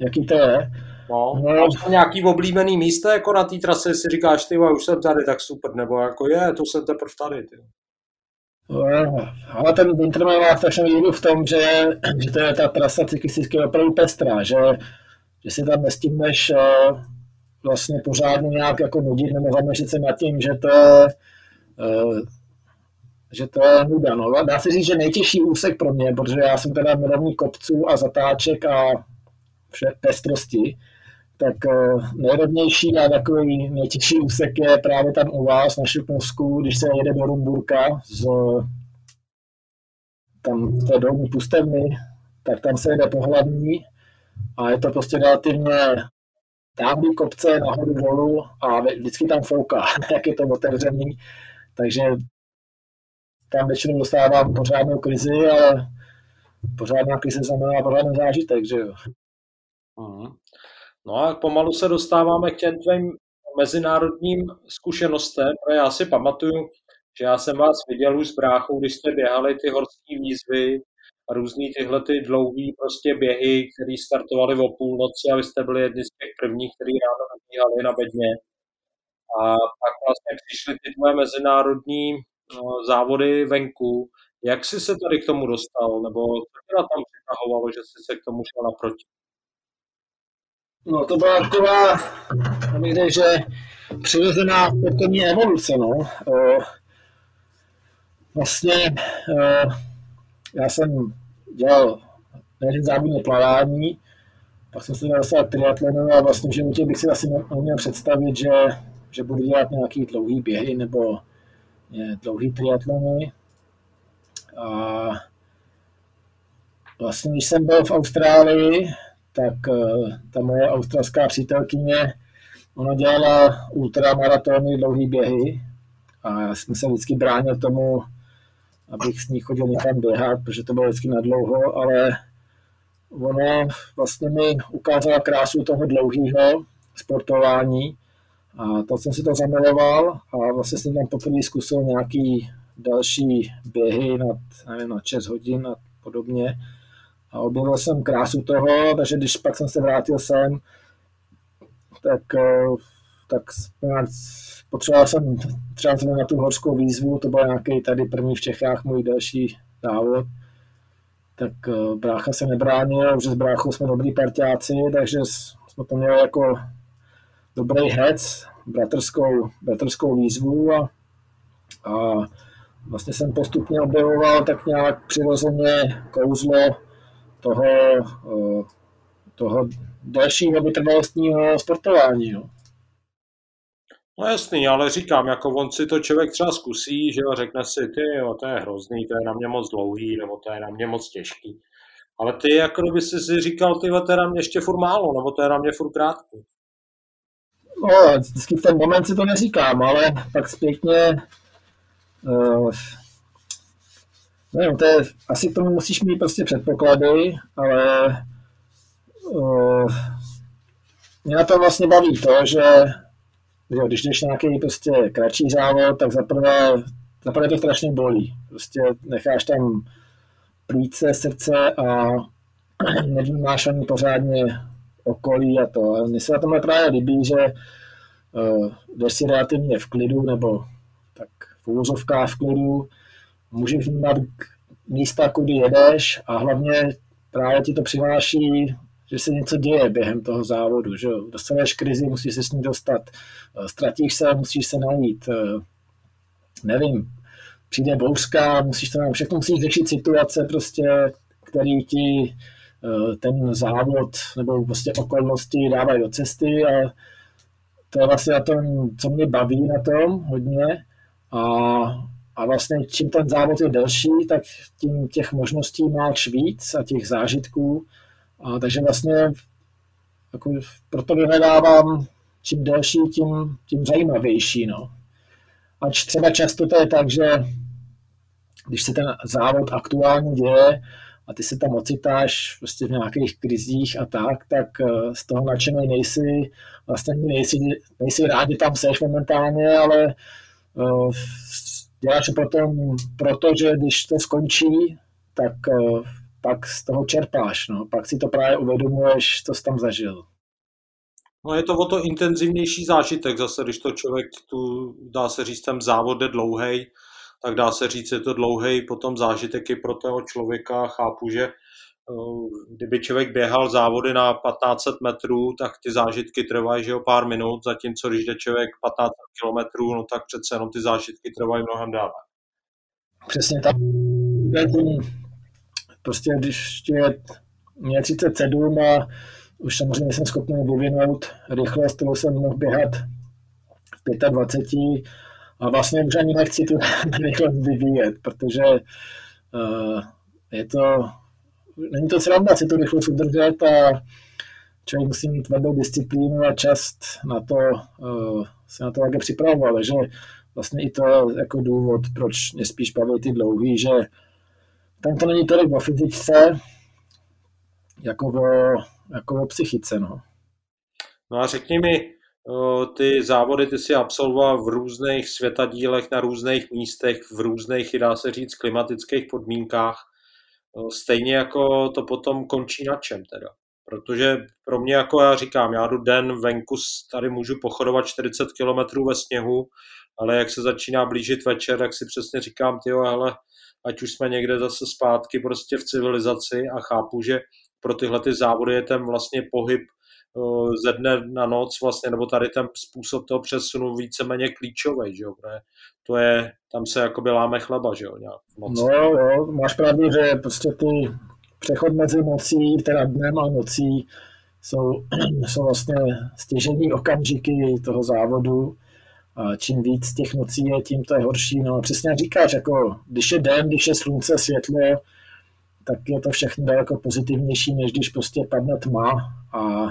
Jaký to je?
No, no. Máš nějaký oblíbený místo jako na té trase, si říkáš, ty už jsem tady, tak super, nebo jako je, to jsem teprve tady, ty.
No, ale ten Winterman má strašně výhodu v tom, že, že to je ta trasa cyklisticky opravdu pestrá, že, že si tam nestihneš uh, vlastně pořádně nějak jako nudit nebo zaměřit se nad tím, že to je, uh, že to je nuda. No. Dá se říct, že nejtěžší úsek pro mě, protože já jsem teda milovník kopců a zatáček a vše pestrosti, tak uh, nejrodnější a takový nejtěžší úsek je právě tam u vás na Šupnovsku, když se jede do Rumburka z tam té dolní pustevny, tak tam se jede po hlavní a je to prostě relativně táhlý kopce nahoru dolů a vždycky tam fouká, jak je to otevřený, takže tam většinou dostávám pořádnou krizi, ale pořádná krize znamená pořádný zážitek, že jo.
Mhm. No a pomalu se dostáváme k těm tvým mezinárodním zkušenostem, já si pamatuju, že já jsem vás viděl už s bráchou, když jste běhali ty horské výzvy a různý tyhle ty dlouhý prostě běhy, které startovaly o půlnoci a vy jste byli jedni z těch prvních, kteří ráno nabíhali na bedně. A pak vlastně přišly ty tvoje mezinárodní no, závody venku. Jak jsi se tady k tomu dostal, nebo co tě tam přitahovalo, že jsi se k tomu šel naproti?
No to byla taková, řekl, že přirozená sportovní evoluce, no. Vlastně já jsem dělal nejen závodní plavání, pak jsem se dostal triatlonu a vlastně v životě bych si asi neměl představit, že, že budu dělat nějaký dlouhý běhy nebo dlouhý triatlony. A vlastně, když jsem byl v Austrálii, tak eh, ta moje australská přítelkyně, ona dělala ultramaratony, dlouhý běhy a já jsem se vždycky bránil tomu, abych s ní chodil někam běhat, protože to bylo vždycky na dlouho, ale ona vlastně mi ukázala krásu toho dlouhého sportování a to jsem si to zamiloval a vlastně jsem tam poprvé zkusil nějaký další běhy nad, nevím, na 6 hodin a podobně a objevil jsem krásu toho, takže když pak jsem se vrátil sem, tak, eh, tak potřeboval jsem třeba na tu horskou výzvu, to byl nějaký tady první v Čechách můj další závod, tak eh, brácha se nebránil, už s bráchou jsme dobrý partiáci, takže jsme to měli jako dobrý hec, bratrskou, bratrskou výzvu a, a vlastně jsem postupně objevoval tak nějak přirozeně kouzlo toho, eh, toho dalšího vytrvalostního sportování. No.
No jasný, ale říkám, jako on si to člověk třeba zkusí, že jo, řekne si, ty jo, to je hrozný, to je na mě moc dlouhý, nebo to je na mě moc těžký. Ale ty, jako by si si říkal, ty to je na mě ještě furt málo, nebo to je na mě furt krátký.
No, vždycky v ten moment si to neříkám, ale pak zpětně uh, Nevím, to je, asi k tomu musíš mít prostě předpoklady, ale uh, mě na to vlastně baví to, že, že když jdeš nějaký prostě kratší závod, tak zaprvé, zaprvé to strašně bolí. Prostě necháš tam plíce, srdce a nevnímáš ani pořádně okolí a to. A mně se na tomhle právě líbí, že uh, jdeš si relativně v klidu, nebo tak v úvozovkách v klidu, můžeš vnímat místa, kudy jedeš a hlavně právě ti to přináší, že se něco děje během toho závodu, že dostaneš krizi, musíš se s ní dostat, eh, ztratíš se, musíš se najít, eh, nevím, přijde bouřka, musíš to všechno musíš řešit situace prostě, který ti eh, ten závod nebo prostě okolnosti dávají do cesty a to je vlastně na tom, co mě baví na tom hodně. A, a vlastně čím ten závod je delší, tak tím těch možností máš víc a těch zážitků. A, takže vlastně jako, proto vyhledávám čím delší, tím, tím zajímavější. No. Ač třeba často to je tak, že když se ten závod aktuálně děje a ty se tam ocitáš prostě v nějakých krizích a tak, tak eh, z toho nadšený nejsi, vlastně nejsi, nejsi rád, že tam seš momentálně, ale uh, děláš to potom, protože když to skončí, tak uh, pak z toho čerpáš, no. pak si to právě uvědomuješ, co jsi tam zažil.
No je to o to intenzivnější zážitek zase, když to člověk tu, dá se říct, ten závod je dlouhý, tak dá se říct, je to dlouhý potom zážitek i pro toho člověka. Chápu, že eh, kdyby člověk běhal závody na 1500 metrů, tak ty zážitky trvají že o pár minut, zatímco když jde člověk 15 kilometrů, no tak přece jenom ty zážitky trvají mnohem dále.
Přesně tak. Prostě když je mě 37 a už samozřejmě jsem schopný vyvinout rychlost, kterou jsem mohl běhat v 25 a vlastně už ani nechci tu rychlost vyvíjet, protože uh, je to, není to sranda si tu rychlost udržet a člověk musí mít tvrdou disciplínu a čas na to uh, se na to také připravovat, takže vlastně i to jako důvod, proč mě spíš baví ty dlouhý, že tam to není tolik o fyzice, jako o, jako o psychice, no.
No a řekni mi, ty závody ty si absolvoval v různých světadílech, na různých místech, v různých, dá se říct, klimatických podmínkách. Stejně jako to potom končí na čem teda. Protože pro mě, jako já říkám, já jdu den venku, tady můžu pochodovat 40 km ve sněhu, ale jak se začíná blížit večer, tak si přesně říkám, ty ale ať už jsme někde zase zpátky prostě v civilizaci a chápu, že pro tyhle ty závody je ten vlastně pohyb ze dne na noc vlastně, nebo tady ten způsob toho přesunu víceméně klíčový, že jo, to je, tam se jakoby láme chleba, že jo, nějak
v noci. No jo, máš pravdu, že prostě ty přechod mezi nocí, teda dnem a nocí jsou, jsou vlastně stěžení okamžiky toho závodu. A čím víc těch nocí je, tím to je horší. No přesně říkáš, jako když je den, když je slunce, světlo, tak je to všechno daleko pozitivnější, než když prostě padne tma a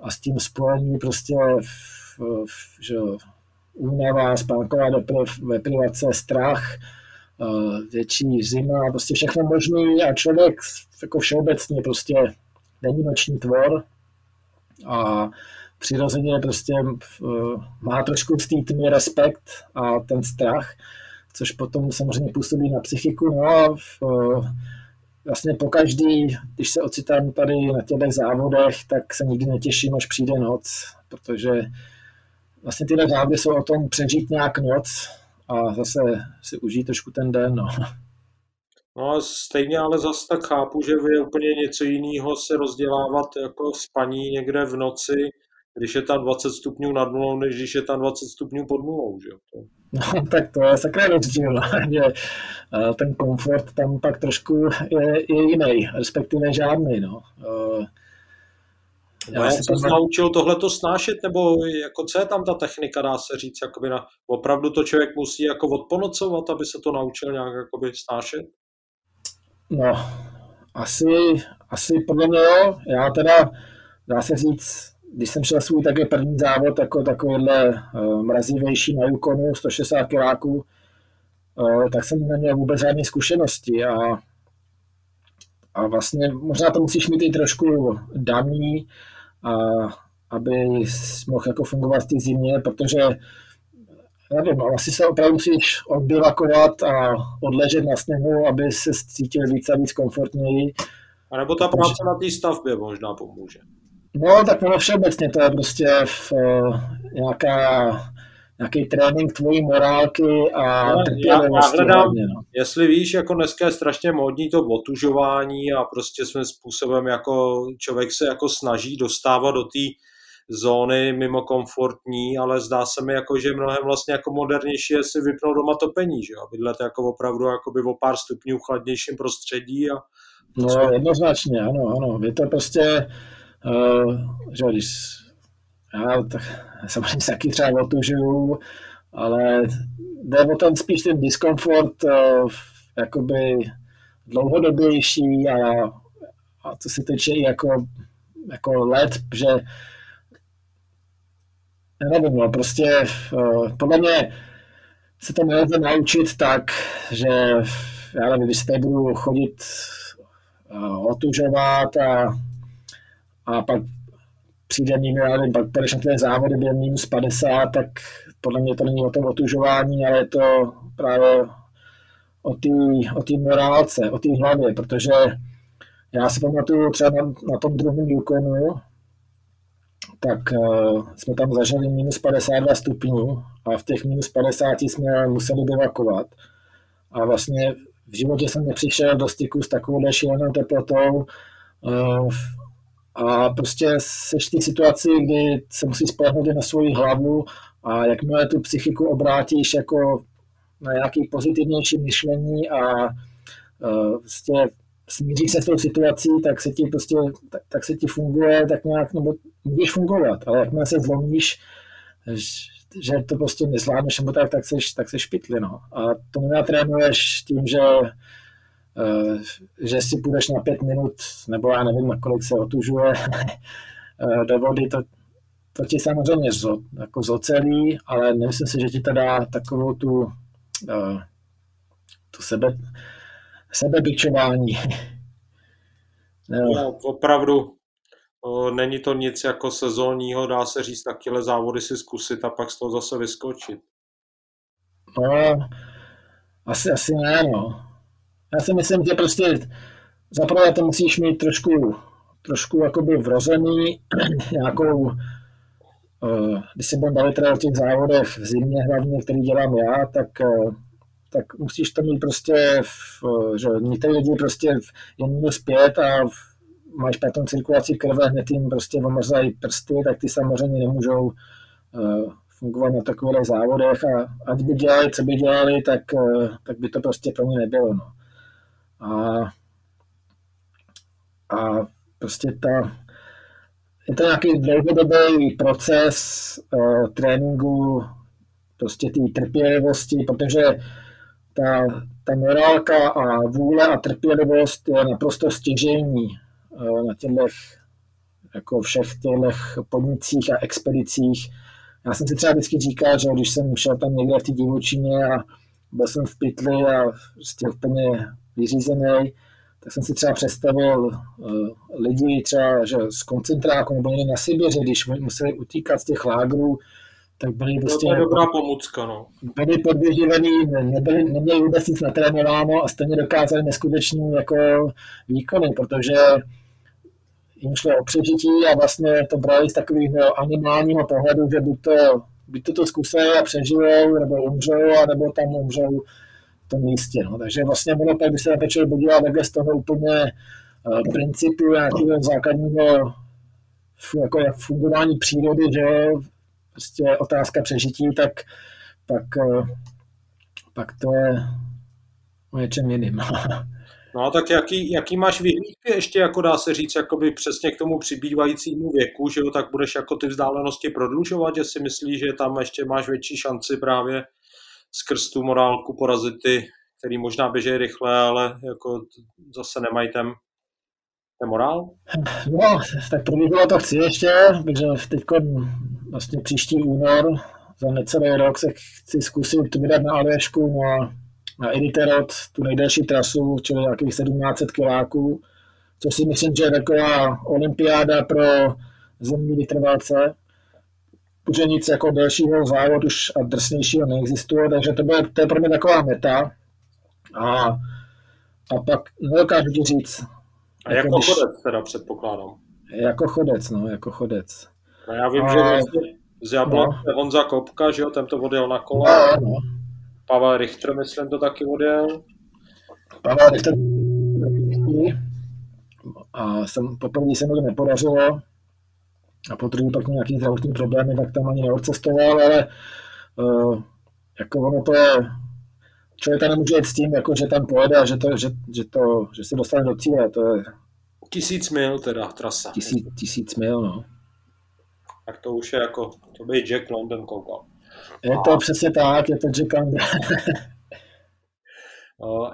a s tím spojení prostě v, v, že únava, spánková deprivace, strach, větší zima, prostě všechno možné a člověk jako všeobecně prostě není noční tvor a přirozeně prostě eh, má trošku z té tmy respekt a ten strach, což potom samozřejmě působí na psychiku, no a v, vlastně po každý, když se ocitám tady na těch závodech, tak se nikdy netěším, až přijde noc, protože vlastně tyhle závody jsou o tom přežít nějak noc a zase si užít trošku ten den. No.
No stejně ale zase tak chápu, že je úplně něco jiného se rozdělávat jako spaní někde v noci, když je tam 20 stupňů nad nulou, než když je tam 20 stupňů pod nulou. Že?
No, tak to je sakra rozdíl, že ten komfort tam pak trošku je, je jiný, respektive žádný. No.
Já jak se tam... naučil tohleto snášet, nebo jako co je tam ta technika, dá se říct, jakoby na, opravdu to člověk musí jako odponocovat, aby se to naučil nějak jakoby snášet?
No, asi, asi podle mě jo. Já teda, dá se říct, když jsem šel svůj také první závod jako takovýhle uh, mrazivější na Yukonu, 160 kiláků, uh, tak jsem neměl vůbec žádné zkušenosti a, a vlastně možná to musíš mít i trošku daný, a, aby mohl jako fungovat v té zimě, protože nevím, asi se opravdu musíš odbivakovat a odležet na sněhu, aby se cítil víc a víc komfortněji.
A nebo ta práce na té stavbě možná pomůže.
No, tak ono všeobecně to je prostě v, uh, nějaká, nějaký trénink tvojí morálky a no,
trpělivosti. Já, já hledám, no. jestli víš, jako dneska je strašně modní to otužování a prostě svým způsobem jako člověk se jako snaží dostávat do té zóny mimo komfortní, ale zdá se mi, jako, že mnohem vlastně jako modernější je si vypnout doma topení, že jo? Bydlet jako opravdu jako by o pár stupňů v chladnějším prostředí. A
no, jednoznačně, ano, ano. Je to prostě Uh, že když, Já tak, samozřejmě taky třeba otužuju, ale jde o ten spíš ten diskomfort, uh, jakoby dlouhodobější a, a co se týče i jako, jako let, že nevím, no, prostě uh, podle mě se to nelze naučit tak, že já nevím, když se tady budu chodit otužovat a, a pak přijde minus, já nevím, pak půjdeš na ty závody během minus 50, tak podle mě to není o tom otužování, ale je to právě o té o tý morálce, o té hlavě, protože já si pamatuju třeba na, na tom druhém Yukonu, tak uh, jsme tam zažili minus 52 stupňů a v těch minus 50 jsme museli bivakovat. A vlastně v životě jsem nepřišel do styku s takovou šílenou teplotou uh, a prostě seš v té situaci, kdy se musí spolehnout na svoji hlavu a jakmile tu psychiku obrátíš jako na nějaké pozitivnější myšlení a uh, prostě smíří se s tou situací, tak se ti prostě, tak, tak se ti funguje, tak nějak, nebo můžeš fungovat, ale jakmile se zlomíš, že to prostě nezvládneš, nebo tak, tak seš, tak seš špitli, no. A to nenatrénuješ tím, že že si půjdeš na pět minut, nebo já nevím, na kolik se otužuje do vody, to, to ti samozřejmě zo, jako zocelí, ale nemyslím si, že ti to dá takovou tu, uh, tu sebe, sebebyčování.
no, opravdu, o, není to nic jako sezónního, dá se říct, takové závody si zkusit a pak z toho zase vyskočit.
No, asi, asi ne, no. Já si myslím, že prostě zaprvé to musíš mít trošku, trošku jakoby vrozený nějakou Eh, když se budeme bavit o těch závodech v zimě hlavně, který dělám já, tak, eh, tak musíš to mít prostě, v, že některé lidi prostě je minus pět a máš potom cirkulaci krve, hned jim prostě omrzají prsty, tak ty samozřejmě nemůžou uh, fungovat na takových závodech a ať by dělali, co by dělali, tak, uh, tak by to prostě pro ně nebylo. No. A, a prostě ta, je to nějaký dlouhodobý proces uh, tréninku, prostě té trpělivosti, protože ta, ta morálka a vůle a trpělivost je naprosto stěžení uh, na těchto jako všech těch podnicích a expedicích. Já jsem si třeba vždycky říkal, že když jsem šel tam někde v té divočině a byl jsem v pytli a prostě úplně vyřízený, tak jsem si třeba představil uh, lidi třeba že z koncentráku nebo na Sibiři, když museli utíkat z těch lágrů, tak byli
prostě... To je dobrá pomůcka, no.
Byli podvěživený, nebyli, neměli vůbec nic natrénováno a stejně dokázali neskutečný jako výkony, protože jim šlo o přežití a vlastně to brali z takových no, animálního pohledu, že buď to, buď to, to zkusili a přežijou, nebo umřou, a nebo tam umřou tom místě. No. Takže vlastně ono tak, když se na to člověk takhle z toho úplně uh, principu nějakého základního jako jak fungování přírody, že prostě otázka přežití, tak pak, uh, pak to je o něčem jiným.
No tak jaký, jaký máš vyhlídky ještě, jako dá se říct, jakoby přesně k tomu přibývajícímu věku, že jo, tak budeš jako ty vzdálenosti prodlužovat, že si myslíš, že tam ještě máš větší šanci právě skrz tu morálku porazit ty, který možná běží rychle, ale jako zase nemají ten, ten morál?
No, tak první bylo to chci ještě, takže teď vlastně příští únor za necelý rok se chci zkusit vydat na Alješku na, na Editerot, tu nejdelší trasu, čili nějakých 1700 kiláků, což si myslím, že je taková olympiáda pro zemní vytrvalce protože nic jako dalšího závod už a drsnějšího neexistuje, takže to, bude, to je pro mě taková meta. A, a pak nedokážu ti říct.
A jako, jako když, chodec teda předpokládám.
Jako chodec, no, jako chodec.
A já vím, a, že vlastně z Jablonce no. Honza Kopka, že jo, ten to odjel na kole. No, no. Pavel Richter, myslím, to taky odjel.
Pavel Richter a jsem, poprvé se mi to nepodařilo, a po druhý pak nějaký zdravotní problémy, tak tam ani neodcestoval, ale uh, jako ono to je, člověk tam nemůže jít s tím, jako, že tam pojede a že, to, že, že, to, že se dostane do cíle, to je...
Tisíc mil teda trasa.
Tisíc, tisíc mil, no.
tak to už je jako, to by Jack London koukal.
Je to přesně tak, je to Jack London.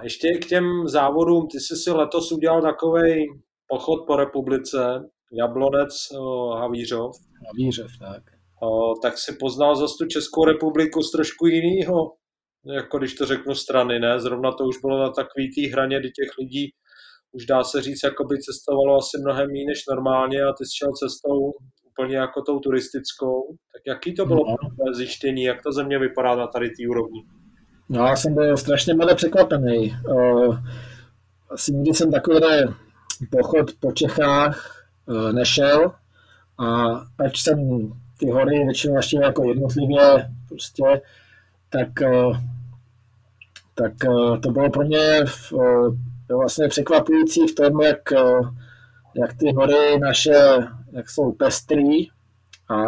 Ještě k těm závodům, ty jsi si letos udělal takový pochod po republice, Jablonec, Havířov.
Havířov, tak.
Tak si poznal zase tu Českou republiku z trošku jinýho, jako když to řeknu strany, ne? Zrovna to už bylo na takový té hraně, kdy těch lidí už dá se říct, jako by cestovalo asi mnohem méně než normálně a ty jsi šel cestou úplně jako tou turistickou. Tak jaký to bylo no. zjištění, jak ta země vypadá na tady té úrovni?
No, já jsem byl strašně moc překvapený. Asi nikdy jsem takový pochod po Čechách nešel. A ať jsem ty hory většinou ještě jako jednotlivě prostě, tak, tak to bylo pro mě vlastně překvapující v tom, jak, jak ty hory naše jak jsou pestrý. A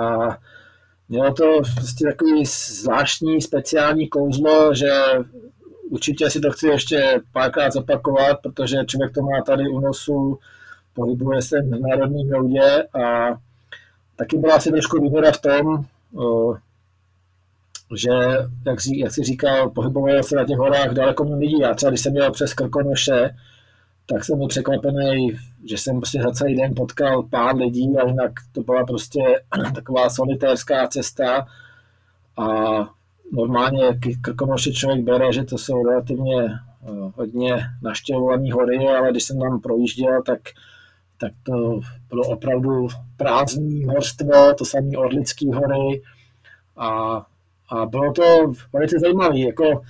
mělo to prostě takový zvláštní speciální kouzlo, že určitě si to chci ještě párkrát zopakovat, protože člověk to má tady u nosu, pohybuje se v národní hroudě a taky byla asi trošku výhoda v tom, že, jak, si, jak si říkal, pohybovalo se na těch horách daleko méně lidí. Já třeba, když jsem měl přes Krkonoše, tak jsem byl překvapený, že jsem prostě za celý den potkal pár lidí a jinak to byla prostě taková solitérská cesta a normálně Krkonoše člověk bere, že to jsou relativně hodně naštěvované hory, ale když jsem tam projížděl, tak, tak to bylo opravdu prázdný horstvo, to samé Orlické hory a, a bylo to velice zajímavé. Jako,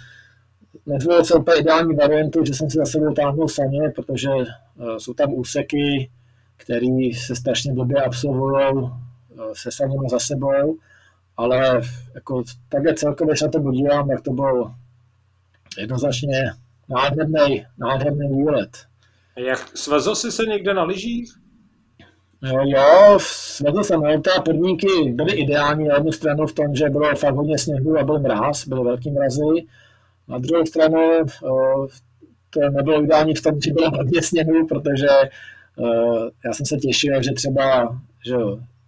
nezvolil jsem úplně ideální variantu, že jsem si za sebou táhnul saně, protože uh, jsou tam úseky, které se strašně blbě absolvují uh, se saněmi za sebou, ale jako takhle celkově se na to podívám, jak to byl jednoznačně nádherný, nádherný výlet.
Jak svezl jsi se někde na lyžích?
Jo, jo, svezl jsem, no, ta podmínky byly ideální na jednu stranu v tom, že bylo fakt hodně sněhu a byl mráz, byly velký mrazy, na druhou stranu eh, to nebylo ideální v tom, že bylo hodně sněhu, protože eh, já jsem se těšil, že třeba že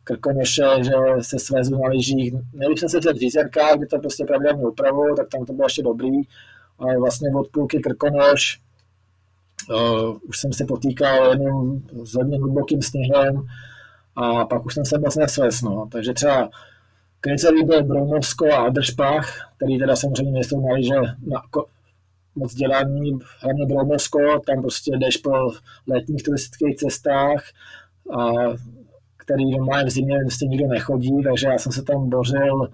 Krkonoše, že se svezu na lyžích. Měl jsem se v Řízerkách, kde to prostě pravidelně upravu, tak tam to bylo ještě dobrý. Ale vlastně od půlky Krkonoš uh, už jsem se potýkal jenom s hodně hlubokým sněhem a pak už jsem se moc nesvez. No. Takže třeba se líbil Broumovsko a Adršpach, který teda samozřejmě nejsou na liže na, moc dělání, hlavně Broumovsko, tam prostě jdeš po letních turistických cestách, a, který normálně v zimě prostě nikdo nechodí, takže já jsem se tam bořil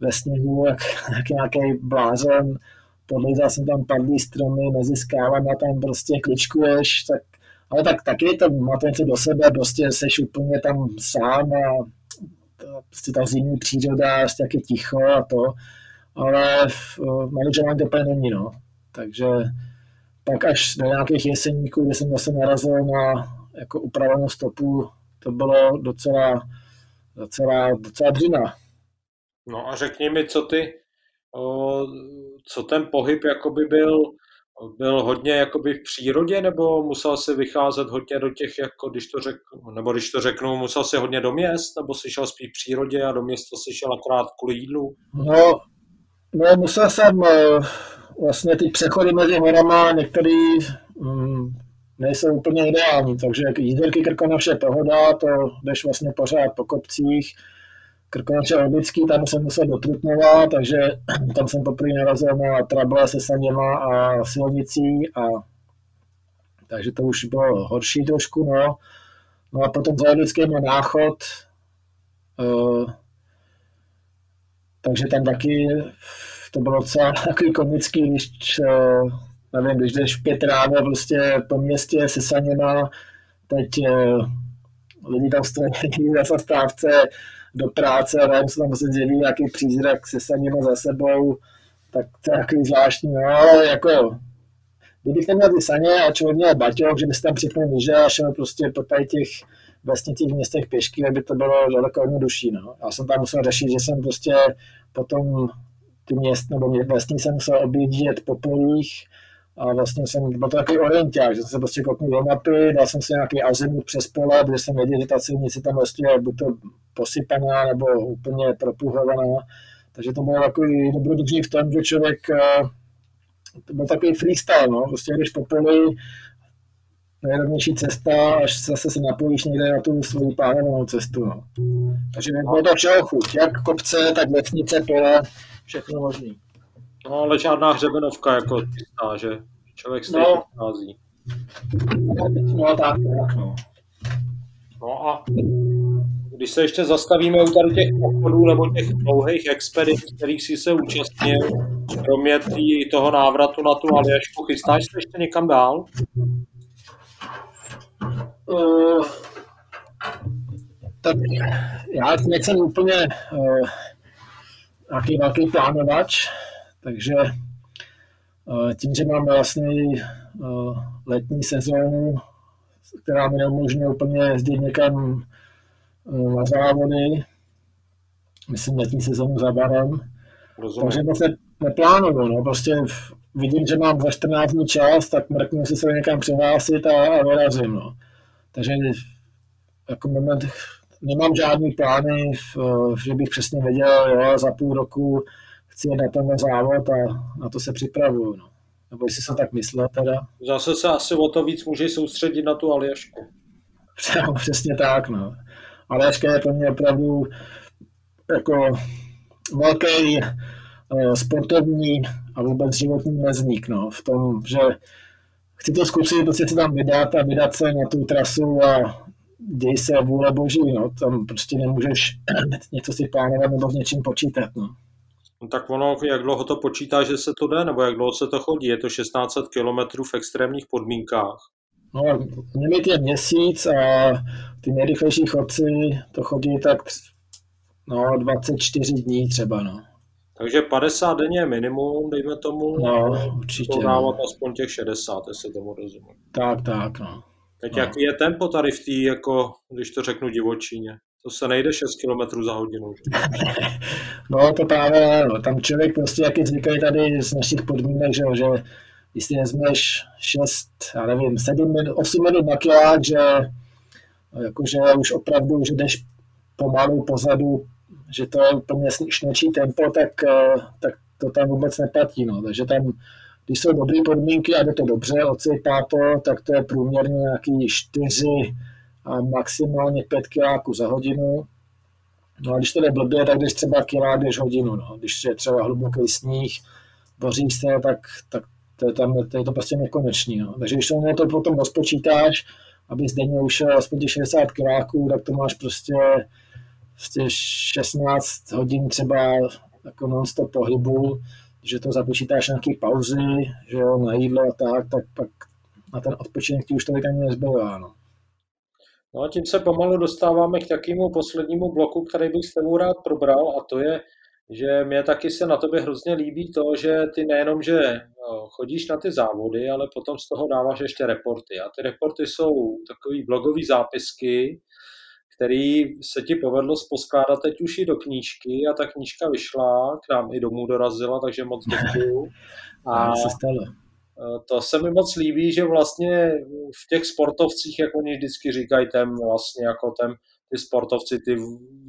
ve sněhu jak, jak nějaký blázon, podlizal jsem tam padlý stromy mezi a tam prostě kličkuješ, tak, ale tak taky to má to něco do sebe, prostě seš úplně tam sám a prostě ta zimní příroda, prostě jak je ticho a to, ale v manažování to úplně není, no. Takže pak až do nějakých jeseníků, kdy jsem zase narazil na jako upravenou stopu, to bylo docela, docela, docela dřina.
No a řekni mi, co ty, co ten pohyb jakoby byl, byl hodně jakoby v přírodě, nebo musel si vycházet hodně do těch, jako když to řeknu, nebo když to řeknu, musel si hodně do měst, nebo si šel spíš v přírodě a do města si šel akorát kvůli jídlu?
No, no musel jsem eh, vlastně ty přechody mezi horama, některé um, nejsou úplně ideální, takže jízderky Krkonoše pohoda, to jdeš vlastně pořád po kopcích, Krkonoše Orlický, tam jsem musel do Trutnova, takže tam jsem poprvé narazil na trable se saněma a silnicí a takže to už bylo horší trošku, no. No a potom za Orlickým je náchod, uh, takže tam taky to bylo docela takový komický, když, uh, nevím, když jdeš pět ráno prostě po městě se saněma, teď uh, lidi tam stojí na zastávce, práce a najednou se tam se zjeví nějaký přízrak se saněma za sebou, tak to je takový zvláštní, no ale jako, kdybych tam měl ty saně a člověk měl baťoch, že by se tam připnul níže a šel prostě po tady těch vesnicích městech pěšky, aby to bylo daleko jednodušší. No. Já jsem tam musel řešit, že jsem prostě potom ty měst nebo vesnice musel objíždět po polích a vlastně jsem, byl to takový orienták, že jsem se prostě kouknul do mapy, dal jsem si nějaký azimut přes pole, protože jsem věděl, že ta silnice tam vlastně je buď to posypaná nebo úplně propuhovaná. Takže to bylo takový dobrodružný v tom, že člověk, eh, to byl takový freestyle, no, prostě když po poli, nejrovnější cesta, až zase se napojíš někde na tu svou plánovanou cestu. No. Takže bylo to všeho chuť, jak kopce, tak vesnice, pole, všechno možný.
No, ale žádná hřebenovka jako čistá, že člověk stejně no. nachází.
No, tak, tak, no.
No a když se ještě zastavíme u tady těch pochodů nebo těch dlouhých expedic, kterých si se účastnil, kromě tý, toho návratu na tu Aljašku, chystáš se ještě někam dál?
Uh, tak já nejsem úplně uh, nějaký velký plánovač, takže uh, tím, že mám vlastně uh, letní sezónu, která mi neumožňuje úplně jezdit někam uh, na závody, myslím letní sezónu za barem, Rozumím. takže moc ne, neplánuju, no, prostě vidím, že mám za 14 dní čas, tak mrknu si se někam přihlásit a, a vyrazím, no. Takže jako moment nemám žádný plány, že bych přesně věděl, jo, za půl roku chci jít na tenhle závod a na to se připravuju. No. Nebo jestli se tak myslel teda.
Zase se asi o to víc můžeš soustředit na tu Aljašku.
Přesně tak, no. Aljaška je pro mě opravdu jako velký uh, sportovní a vůbec životní mezník, no, v tom, že chci to zkusit, prostě se tam vydat a vydat se na tu trasu a děj se vůle boží, no, tam prostě nemůžeš něco si plánovat nebo s něčím počítat, no.
No tak ono, jak dlouho to počítá, že se to jde, nebo jak dlouho se to chodí? Je to 1600 km v extrémních podmínkách.
No, limit je měsíc a ty nejrychlejší chodci to chodí tak no, 24 dní třeba, no.
Takže 50 denně je minimum, dejme tomu.
No, určitě.
Podávat no. aspoň těch 60, jestli tomu rozumím.
Tak, tak, no.
Teď no. jaký je tempo tady v té, jako, když to řeknu divočině? To se nejde 6 km za hodinu.
No to právě, no, tam člověk prostě, jak říkají tady z našich podmínek, že, že jestli vezmeš 6, já nevím, 7, 8 minut na kilák, že jakože už opravdu, že jdeš pomalu pozadu, že to je úplně šnečí tempo, tak, eh, tak to tam vůbec neplatí. No. Takže tam, když jsou dobré podmínky a jde to dobře, odsejpá to, tak to je průměrně nějaký 4 a maximálně 5 kiláků za hodinu. No a když to jde blbě, tak když třeba kilák jdeš hodinu. No. Když je třeba hluboký sníh, boří se, tak, tak to je, tam, to je to prostě nekonečný. No. Takže když to, to potom rozpočítáš, aby denně ušel aspoň těch 60 kiláků, tak to máš prostě prostě 16 hodin třeba jako non-stop pohybu, že to započítáš nějaký pauzy, že jo, na jídlo a tak, tak pak na ten odpočinek ti už tolik ani nezbývá, no.
No a tím se pomalu dostáváme k takému poslednímu bloku, který bych s tebou rád probral a to je, že mě taky se na tobě hrozně líbí to, že ty nejenom, že no, chodíš na ty závody, ale potom z toho dáváš ještě reporty. A ty reporty jsou takové blogové zápisky, který se ti povedlo sposkládat teď už i do knížky a ta knížka vyšla, k nám i domů dorazila, takže moc děkuju.
A se stalo.
Eh, to se mi moc líbí, že vlastně v těch sportovcích, jak oni vždycky říkají, ten vlastně jako ten, ty sportovci, ty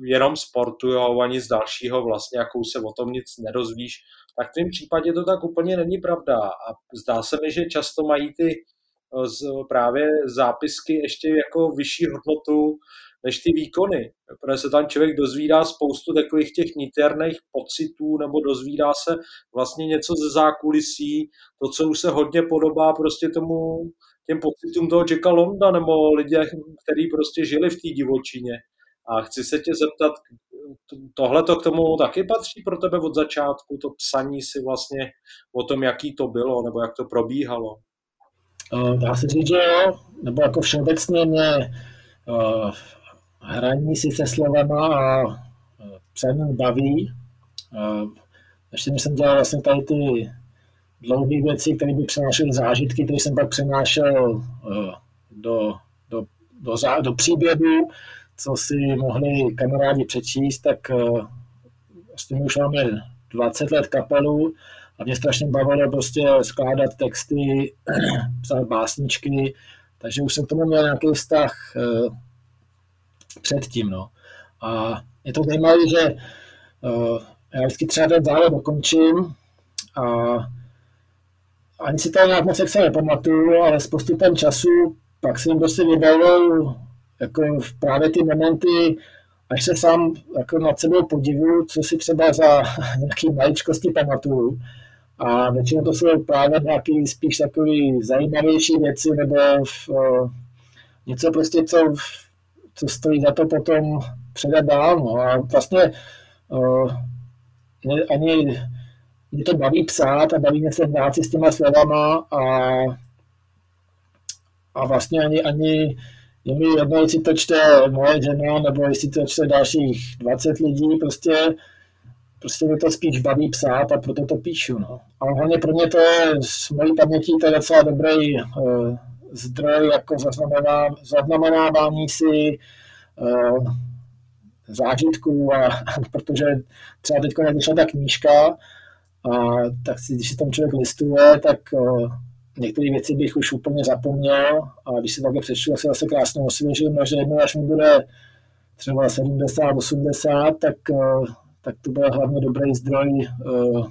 jenom sportujou, ani z dalšího vlastně, jakou se o tom nic nedozvíš, tak v tom případě to tak úplně není pravda. A zdá se mi, že často mají ty eh, z, právě zápisky ještě jako vyšší hodnotu, než ty výkony. Protože se tam člověk dozvídá spoustu takových těch niterných pocitů nebo dozvídá se vlastně něco ze zákulisí, to, co už se hodně podobá prostě tomu těm pocitům toho Jacka Londa nebo lidé, kteří prostě žili v té divočině. A chci se tě zeptat, tohle to k tomu taky patří pro tebe od začátku, to psaní si vlastně o tom, jaký to bylo, nebo jak to probíhalo?
Dá se říct, že jo, nebo jako všeobecně mě hraní si se slovama a psaní baví. Ještě než jsem dělal vlastně tady ty dlouhé věci, které by přenášely zážitky, které jsem pak přenášel do, do, do, do příběhu, co si mohli kamarádi přečíst, tak vlastně už máme 20 let kapelu a mě strašně bavilo prostě skládat texty, psát básničky, takže už jsem k tomu měl nějaký vztah předtím, no. A je to zajímavé, že uh, já vždycky třeba ten závod dokončím a ani si to nějak moc se nepamatuju, ale s postupem času pak jsem prostě vybavil jako právě ty momenty, až se sám jako nad sebou podivuju, co si třeba za nějaký maličkosti pamatuju. A většinou to jsou právě nějaké spíš takové zajímavější věci nebo v, uh, něco prostě, co, co stojí za to potom předat dál. No. A vlastně uh, ani mě to baví psát a baví mě se hrát si s těma slovama a, a vlastně ani, ani je mi jedno, jestli to čte moje žena, nebo jestli to čte dalších 20 lidí, prostě, prostě mě to spíš baví psát a proto to píšu. No. A hlavně pro mě to je s mojí pamětí to je docela dobrý uh, zdroj jako zaznamená, zaznamenávání si uh, zážitků, a, protože třeba teď vyšla ta knížka, a tak si, když si tam člověk listuje, tak uh, některé věci bych už úplně zapomněl a když si takhle přečtu, se zase krásně osvěžím a že jednou, až mi bude třeba 70, 80, tak, uh, tak to bude hlavně dobrý zdroj uh,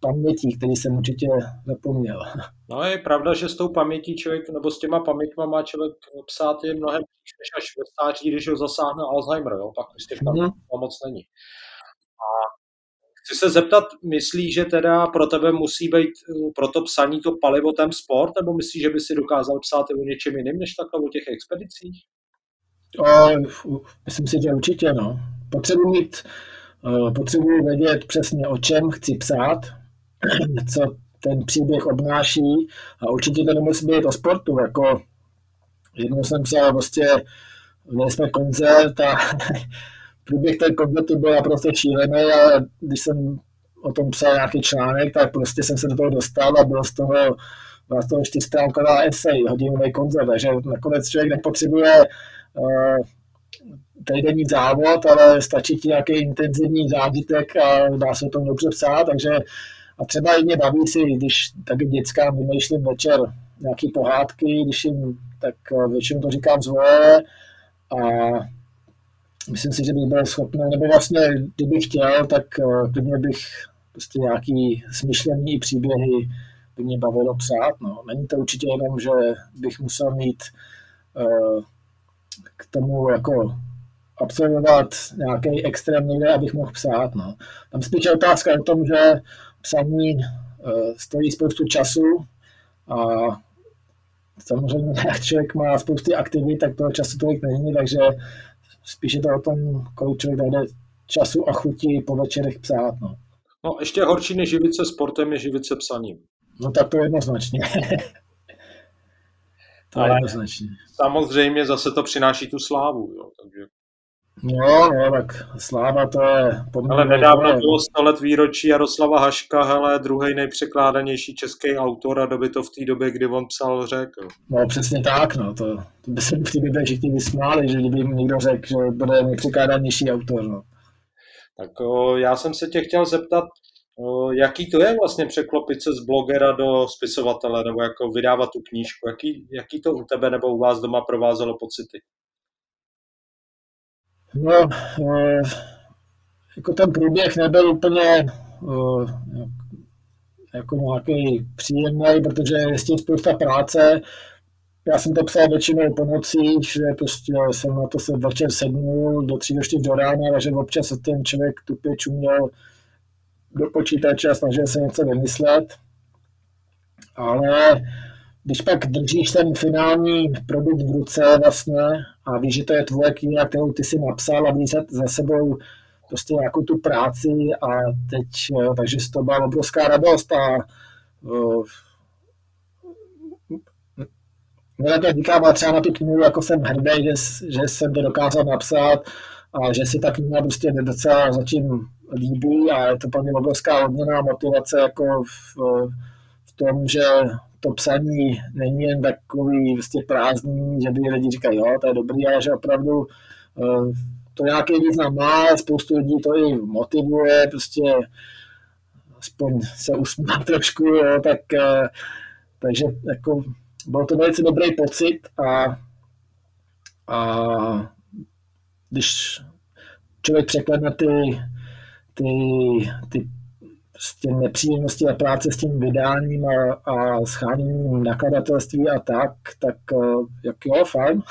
pamětí, který jsem určitě zapomněl.
No je pravda, že s tou pamětí člověk, nebo s těma paměťma má člověk psát je mnohem než až ve stáří, když ho zasáhne Alzheimer, jo? pak těch tam mm. moc není. A chci se zeptat, myslíš, že teda pro tebe musí být pro to psaní to palivo ten sport, nebo myslíš, že by si dokázal psát i o něčem jiném, než takhle o těch expedicích?
O, myslím si, že určitě, no. Potřebuji mít, potřebuji vědět přesně, o čem chci psát, co ten příběh obnáší. A určitě to nemusí být o sportu, jako jednou jsem psal prostě, měli jsme koncert a průběh té koncertu byl naprosto šílený a když jsem o tom psal nějaký článek, tak prostě jsem se do toho dostal a byl z toho byla z toho čtyřstránková esej, hodinový koncert, takže nakonec člověk nepotřebuje uh, týdenní závod, ale stačí ti nějaký intenzivní zážitek a dá se o tom dobře psát, takže a třeba i mě baví si, když taky dětskám vymýšlím večer nějaký pohádky, když jim, tak eh, většinou to říkám z a myslím si, že bych byl schopný, nebo vlastně, kdybych chtěl, tak eh, klidně bych prostě nějaký smyšlený příběhy by mě bavilo psát. No. Není to určitě jenom, že bych musel mít uh, k tomu jako absolvovat nějaký extrém někde, abych mohl psát. No. Tam spíš je otázka o tom, že psaní uh, stojí spoustu času a samozřejmě, jak člověk má spousty aktivit, tak toho času tolik není, takže spíš je to o tom, kolik člověk najde času a chuti po večerech psát. No.
no ještě horší než živit se sportem je živit se psaním.
No tak to jednoznačně.
to Ale jednoznačně. Samozřejmě zase to přináší tu slávu, jo, takže
No, no, tak sláva to je
poměrně... Ale nedávno bylo 100 let výročí Jaroslava Haška, hele, druhý nejpřekládanější český autor a doby to v té době, kdy on psal, řekl.
No, přesně tak, no, to, to by se v té době všichni vysmáli, že kdyby mi někdo řekl, že bude nejpřekládanější autor, no.
Tak o, já jsem se tě chtěl zeptat, o, jaký to je vlastně překlopit se z blogera do spisovatele, nebo jako vydávat tu knížku, jaký, jaký to u tebe nebo u vás doma provázelo pocity?
No, eh, jako ten průběh nebyl úplně eh, jako nějaký příjemný, protože je s tím spousta práce. Já jsem to psal většinou po že prostě jsem na to se večer sednul do 3 do 4 do rána, takže občas ten člověk tupě čuměl do počítače a snažil se něco vymyslet. Ale když pak držíš ten finální produkt v ruce vlastně a víš, že to je tvoje kniha, kterou ty si napsal a víš za, sebou prostě nějakou tu práci a teď, eh, takže z toho byla obrovská radost a uh, to říkám, ale třeba na tu knihu jako jsem hrdý, že, že jsem to dokázal napsat a že si ta kniha prostě docela zatím líbí a je to pro mě obrovská odměná motivace jako v, v tom, že to psaní není jen takový vlastně prázdný, že by lidi říkají, jo, to je dobrý, ale že opravdu uh, to nějaký význam má, spoustu lidí to i motivuje, prostě aspoň se usmívám trošku, jo, tak, uh, takže jako byl to velice dobrý pocit a, a když člověk překladne ty, ty, ty prostě nepříjemnosti a práce s tím vydáním a, a scháněním nakladatelství a tak, tak uh, jak jo, fajn.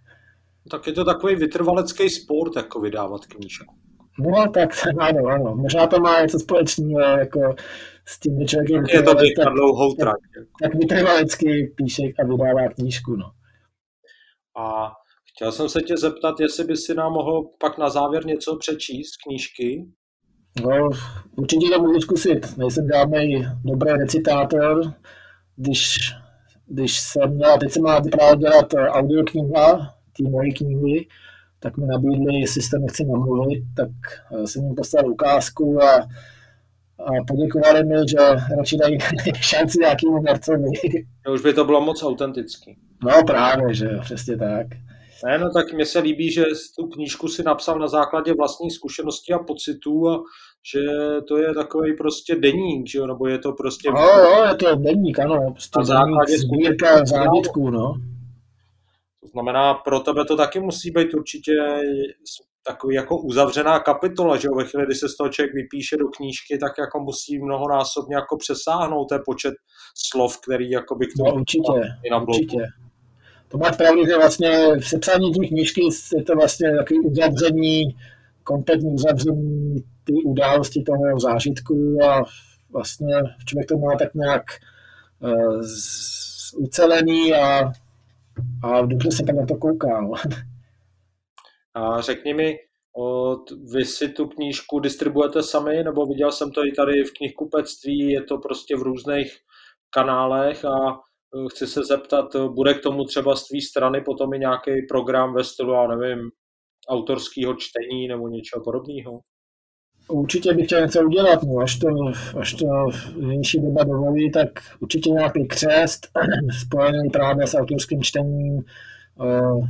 tak je to takový vytrvalecký sport, jako vydávat knížku.
No, tak ano, ano. Možná to má něco společného jako s tím, že člověk
je to tak, dlouhou trať.
Tak, tak vytrvalecky píše a vydává knížku, no.
A chtěl jsem se tě zeptat, jestli by si nám mohl pak na závěr něco přečíst knížky.
No, určitě to můžu zkusit. Nejsem žádný dobrý recitátor. Když, když jsem měl, teď jsem měl právě dělat audiokniha, ty moje knihy, tak mi nabídli, jestli se nechci namluvit, tak eh, jsem jim poslal ukázku a, a poděkovali mi, že radši dají šanci nějakému hercovi.
Už by to bylo moc autentický.
No právě, že jo, přesně tak.
Ne, no tak mně se líbí, že tu knížku si napsal na základě vlastních zkušeností a pocitů a že to je takový prostě deník, že jo, nebo je to prostě...
No, jo, je to deník, ano, prostě na základě sbírka zážitků, no.
To znamená, pro tebe to taky musí být určitě takový jako uzavřená kapitola, že jo, ve chvíli, kdy se z toho člověk vypíše do knížky, tak jako musí mnohonásobně jako přesáhnout ten počet slov, který jako by k
tomu... No, určitě, určitě. To máš pravdu, že vlastně v sepsání té knížky je to vlastně takový uzavření, kompletní uzavření ty události toho zážitku a vlastně člověk to má tak nějak uh, ucelený a a dobře se tak na to kouká.
A řekni mi, vy si tu knížku distribuujete sami, nebo viděl jsem to i tady v knihkupectví, je to prostě v různých kanálech a e, chci se zeptat, bude k tomu třeba z tvý strany potom i nějaký program ve stylu, já nevím, autorského čtení nebo něčeho podobného?
Určitě bych chtěl něco udělat, no, až to, až to nejší doba dovolí, tak určitě nějaký křest spojený právě s autorským čtením, uh,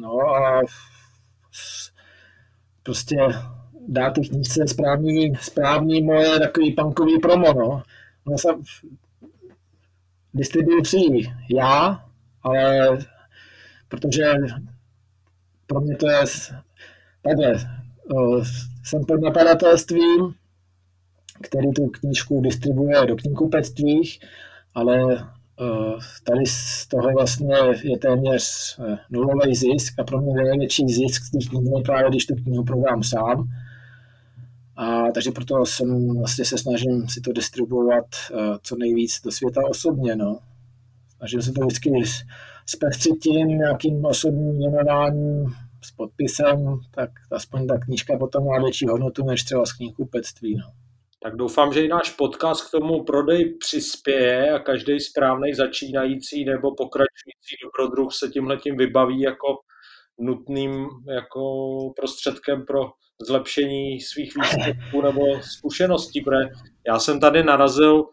no a prostě dát ty knížce správný, správný moje takový punkový promo, no. no jsem distribuci já, ale protože pro mě to je takhle, jsem pod nakladatelstvím, který tu knížku distribuje do knihkupectvích, ale tady z toho vlastně je téměř uh, nulový zisk a pro mě největší zisk z těch knih právě, když tu knihu prodám sám. A takže proto jsem vlastně se snažím si to distribuovat uh, co nejvíc do světa osobně. No. Snažím se to vždycky zpestřit tím nějakým osobním jmenováním s podpisem, tak aspoň ta knížka potom má větší hodnotu než třeba z knihkupectví. No.
Tak doufám, že i náš podcast k tomu prodej přispěje a každý správný začínající nebo pokračující dobrodruh se tímhletím vybaví jako nutným jako prostředkem pro zlepšení svých výsledků nebo zkušeností, protože já jsem tady narazil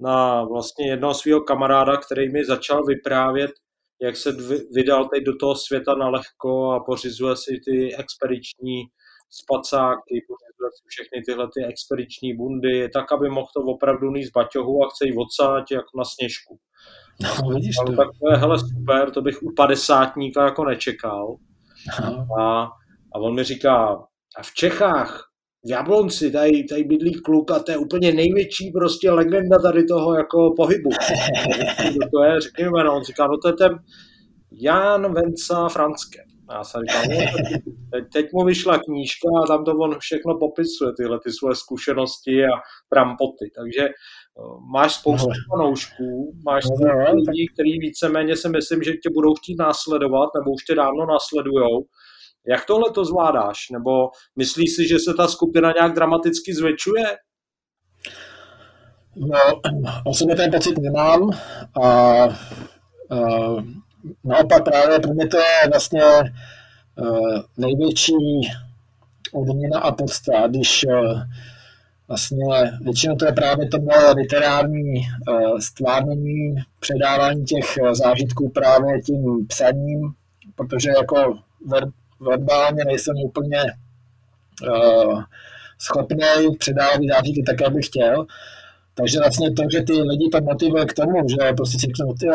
na vlastně jednoho svého kamaráda, který mi začal vyprávět jak se vydal teď do toho světa na lehko a pořizuje si ty expediční spacáky, pořizuje si všechny tyhle ty expediční bundy, tak, aby mohl to opravdu níst baťohu a chce jí odsáť jako na sněžku.
No, vidíš to.
Tak to je, hele, super, to bych u padesátníka jako nečekal. A, a on mi říká, a v Čechách v Jablonci, tady, tady bydlí kluk a to je úplně největší prostě legenda tady toho jako pohybu. to je, řekněme, no, on říká, no to je ten Jan Venca Franské. A já jsem říkal, no, teď, teď mu vyšla knížka a tam to on všechno popisuje, tyhle ty svoje zkušenosti a trampoty. Takže máš spoustu no. fanoušků, máš no, spoustu no, lidí, kteří víceméně si myslím, že tě budou chtít následovat, nebo už tě dávno následujou jak tohle to zvládáš? Nebo myslíš si, že se ta skupina nějak dramaticky zvětšuje?
No, osobně ten pocit nemám a, a naopak právě pro mě to je vlastně uh, největší odměna a podsta, když uh, vlastně většinou to je právě to moje literární uh, stvárnění, předávání těch zážitků právě tím psaním, protože jako verbálně nejsem úplně uh, schopný předávat zážitky tak, jak bych chtěl. Takže vlastně to, že ty lidi to motivuje k tomu, že prostě si řeknou, ty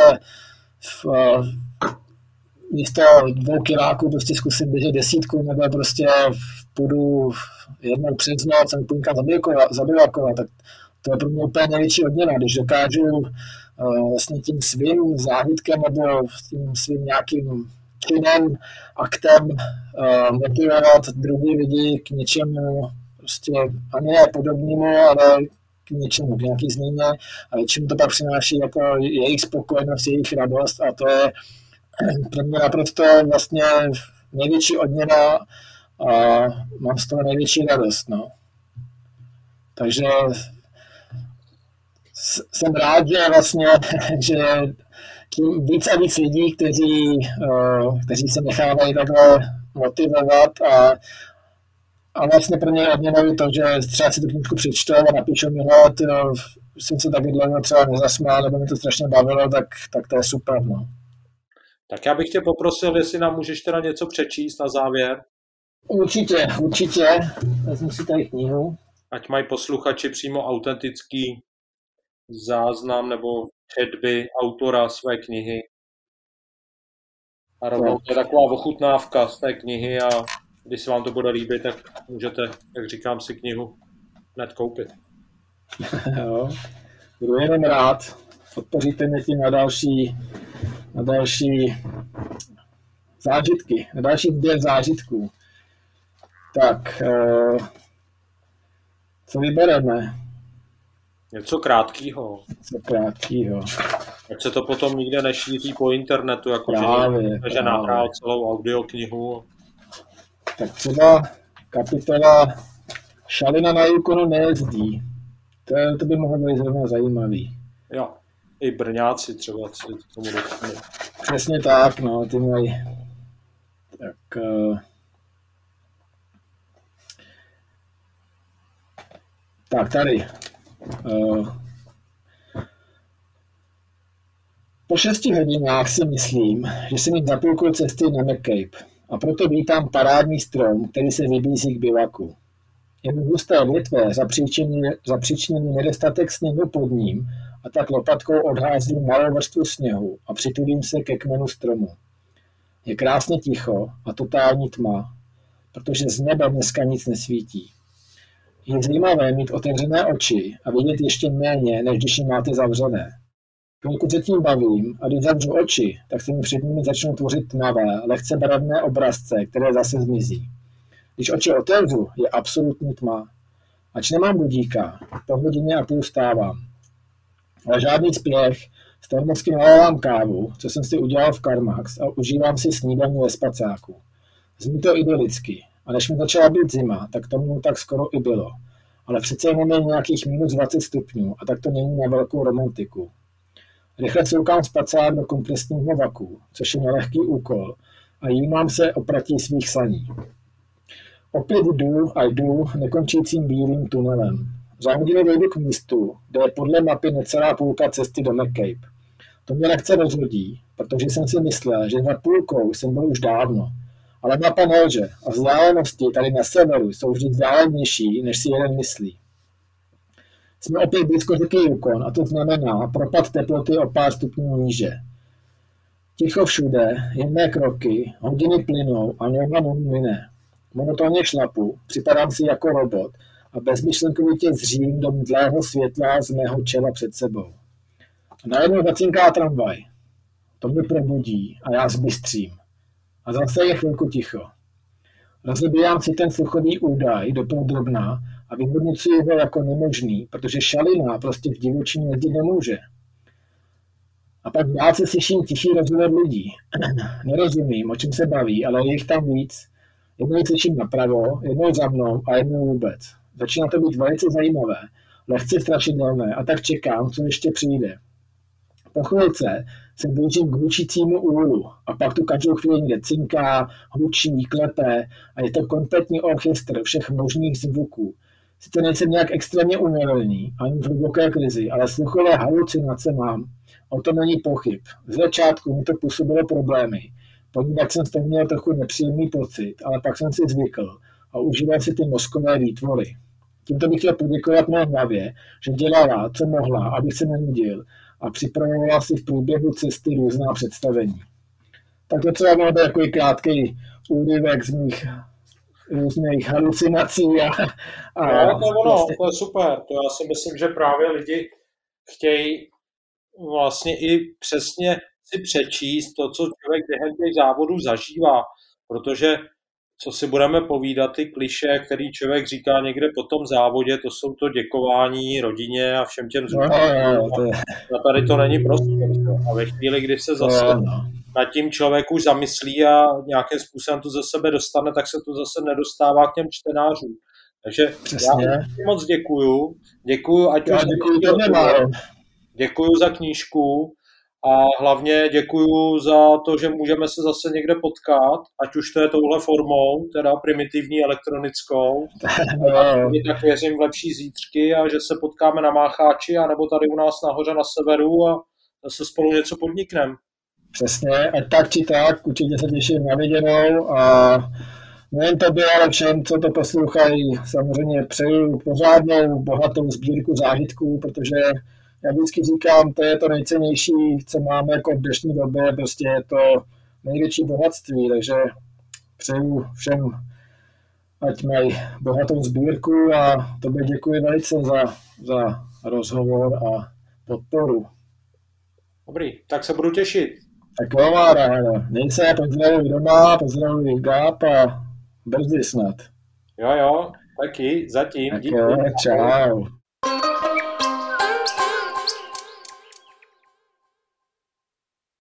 v, místo dvou kiláků prostě zkusím běžet desítku, nebo prostě půjdu jednou přes noc a půjdu zabivakovat, tak to je pro mě úplně největší odměna, když dokážu uh, vlastně tím svým zážitkem nebo tím svým nějakým činem, aktem uh, motivovat druhý lidi k něčemu prostě a ne podobnému, ale k něčemu, k nějaký změně a většinou to pak přináší jako jejich spokojenost, jejich radost a to je pro mě naprosto vlastně největší odměna a mám z toho největší radost. No. Takže jsem rád, že vlastně, že tím víc a víc lidí, kteří, uh, kteří se nechávají takhle motivovat a, a vlastně pro ně odměnou to, že třeba si tu knížku přečtou a napíšou mi, no, jsem se taky dlouho třeba nezasmál, nebo mi to strašně bavilo, tak, tak to je super. No.
Tak já bych tě poprosil, jestli nám můžeš teda něco přečíst na závěr.
Určitě, určitě. Vezmu si tady knihu.
Ať mají posluchači přímo autentický záznam nebo četby autora své knihy. A rovnou to je taková ochutnávka z té knihy a když se vám to bude líbit, tak můžete, jak říkám, si knihu hned koupit.
jo, budu jenom rád. Podpoříte mě tím na další, na další zážitky, na další dvě zážitků. Tak, eh, co vybereme?
Něco krátkého.
Něco krátkého.
Ať se to potom nikde nešíří po internetu, jako právě, že, že nahrál celou audioknihu.
Tak třeba kapitola Šalina na Yukonu nejezdí. To, to by mohlo být zrovna zajímavý.
Jo, i Brňáci třeba si tomu dotknu.
Přesně tak, no, ty mají tak uh, tak tady po šesti hodinách si myslím, že jsem jim zapůlkul cesty na McCabe a proto vítám parádní strom, který se vybízí k bivaku. Jen husté větve zapříčiněný nedostatek sněhu pod ním a tak lopatkou odházím malou vrstvu sněhu a přitulím se ke kmenu stromu. Je krásně ticho a totální tma, protože z nebe dneska nic nesvítí. Je zajímavé mít otevřené oči a vidět ještě méně, než když je máte zavřené. Pokud se tím bavím a když zavřu oči, tak se mi před nimi začnou tvořit tmavé, lehce barevné obrazce, které zase zmizí. Když oči otevřu, je absolutní tma. Ač nemám budíka, po hodině a půl stávám. Ale žádný spěch, s termosky nalávám kávu, co jsem si udělal v Karmax a užívám si snídaní ve spacáku. Zní to idylicky. A než mi začala být zima, tak tomu tak skoro i bylo. Ale přece jenom je nějakých minus 20 stupňů a tak to není na velkou romantiku. Rychle coukám spacák do kompresního vaku, což je nelehký úkol, a jímám se opratí svých saní. Opět jdu a jdu nekončícím bílým tunelem. Za hodinu dojdu k místu, kde je podle mapy necelá půlka cesty do McCabe. To mě nechce rozhodí, protože jsem si myslel, že za půlkou jsem byl už dávno. Ale mapa nelže a vzdálenosti tady na severu jsou vždy vzdálenější, než si jeden myslí. Jsme opět blízko řeky Yukon a to znamená propad teploty o pár stupňů níže. Ticho všude, jemné kroky, hodiny plynou a noha mine. Monotónně šlapu, připadám si jako robot a bezmyšlenkovitě zřím do mdlého světla z mého čela před sebou. A najednou zacinká tramvaj. To mě probudí a já zbystřím. A zase je chvilku ticho. Rozebírám si ten sluchový údaj do drobná a vyhodnocuji ho jako nemožný, protože šalina prostě v divočině jezdit nemůže. A pak já se slyším tichý rozhovor lidí. Nerozumím, o čem se baví, ale je jich tam víc. Jednou slyším napravo, jednou za mnou a jednou vůbec. Začíná to být velice zajímavé, lehce strašidelné a tak čekám, co ještě přijde. Po chvilce se blížím k hlučícímu úlu a pak tu každou chvíli někde cinká, hlučí, klepe a je to kompletní orchestr všech možných zvuků. Sice nejsem nějak extrémně umělný, ani v hluboké krizi, ale sluchové halucinace mám. O tom není pochyb. Z začátku mi to působilo problémy. Ponívat jsem z toho měl trochu nepříjemný pocit, ale pak jsem si zvykl a užíval si ty mozkové výtvory. Tímto bych chtěl poděkovat mé hlavě, že dělala, co mohla, abych se nenudil a připravovala si v průběhu cesty různá představení. Tak to třeba byl takový krátký úryvek z mých různých halucinací. A,
a no, to, ono, vlastně... to je super. To já si myslím, že právě lidi chtějí vlastně i přesně si přečíst to, co člověk během těch závodů zažívá, protože co si budeme povídat, ty kliše, který člověk říká někde po tom závodě, to jsou to děkování rodině a všem těm
no, no, no.
A tady to není prostě. A ve chvíli, kdy se zase no, no. nad tím člověk už zamyslí a nějakým způsobem to ze sebe dostane, tak se to zase nedostává k těm čtenářům. Takže Přesně. já moc děkuju. Děkuju, ať
já už děkuju,
děkuju za knížku a hlavně děkuju za to, že můžeme se zase někde potkat, ať už to je touhle formou, teda primitivní elektronickou. tak věřím v lepší zítřky a že se potkáme na Mácháči, anebo tady u nás nahoře na severu a zase spolu něco podnikneme.
Přesně, ať tak či tak, určitě se těším na viděnou a nejen by, ale všem, co to poslouchají, samozřejmě přeju pořádnou, bohatou sbírku zážitků, protože já vždycky říkám, to je to nejcennější, co máme jako v dnešní době, prostě je to největší bohatství, takže přeju všem, ať mají bohatou sbírku a tobě děkuji velice za, za rozhovor a podporu.
Dobrý, tak se budu těšit.
Tak jo, Mára, měj se, pozdravuj doma, pozdravuj Gáp a brzy snad.
Jo, jo, taky, zatím.
Tak díky. jo, čau.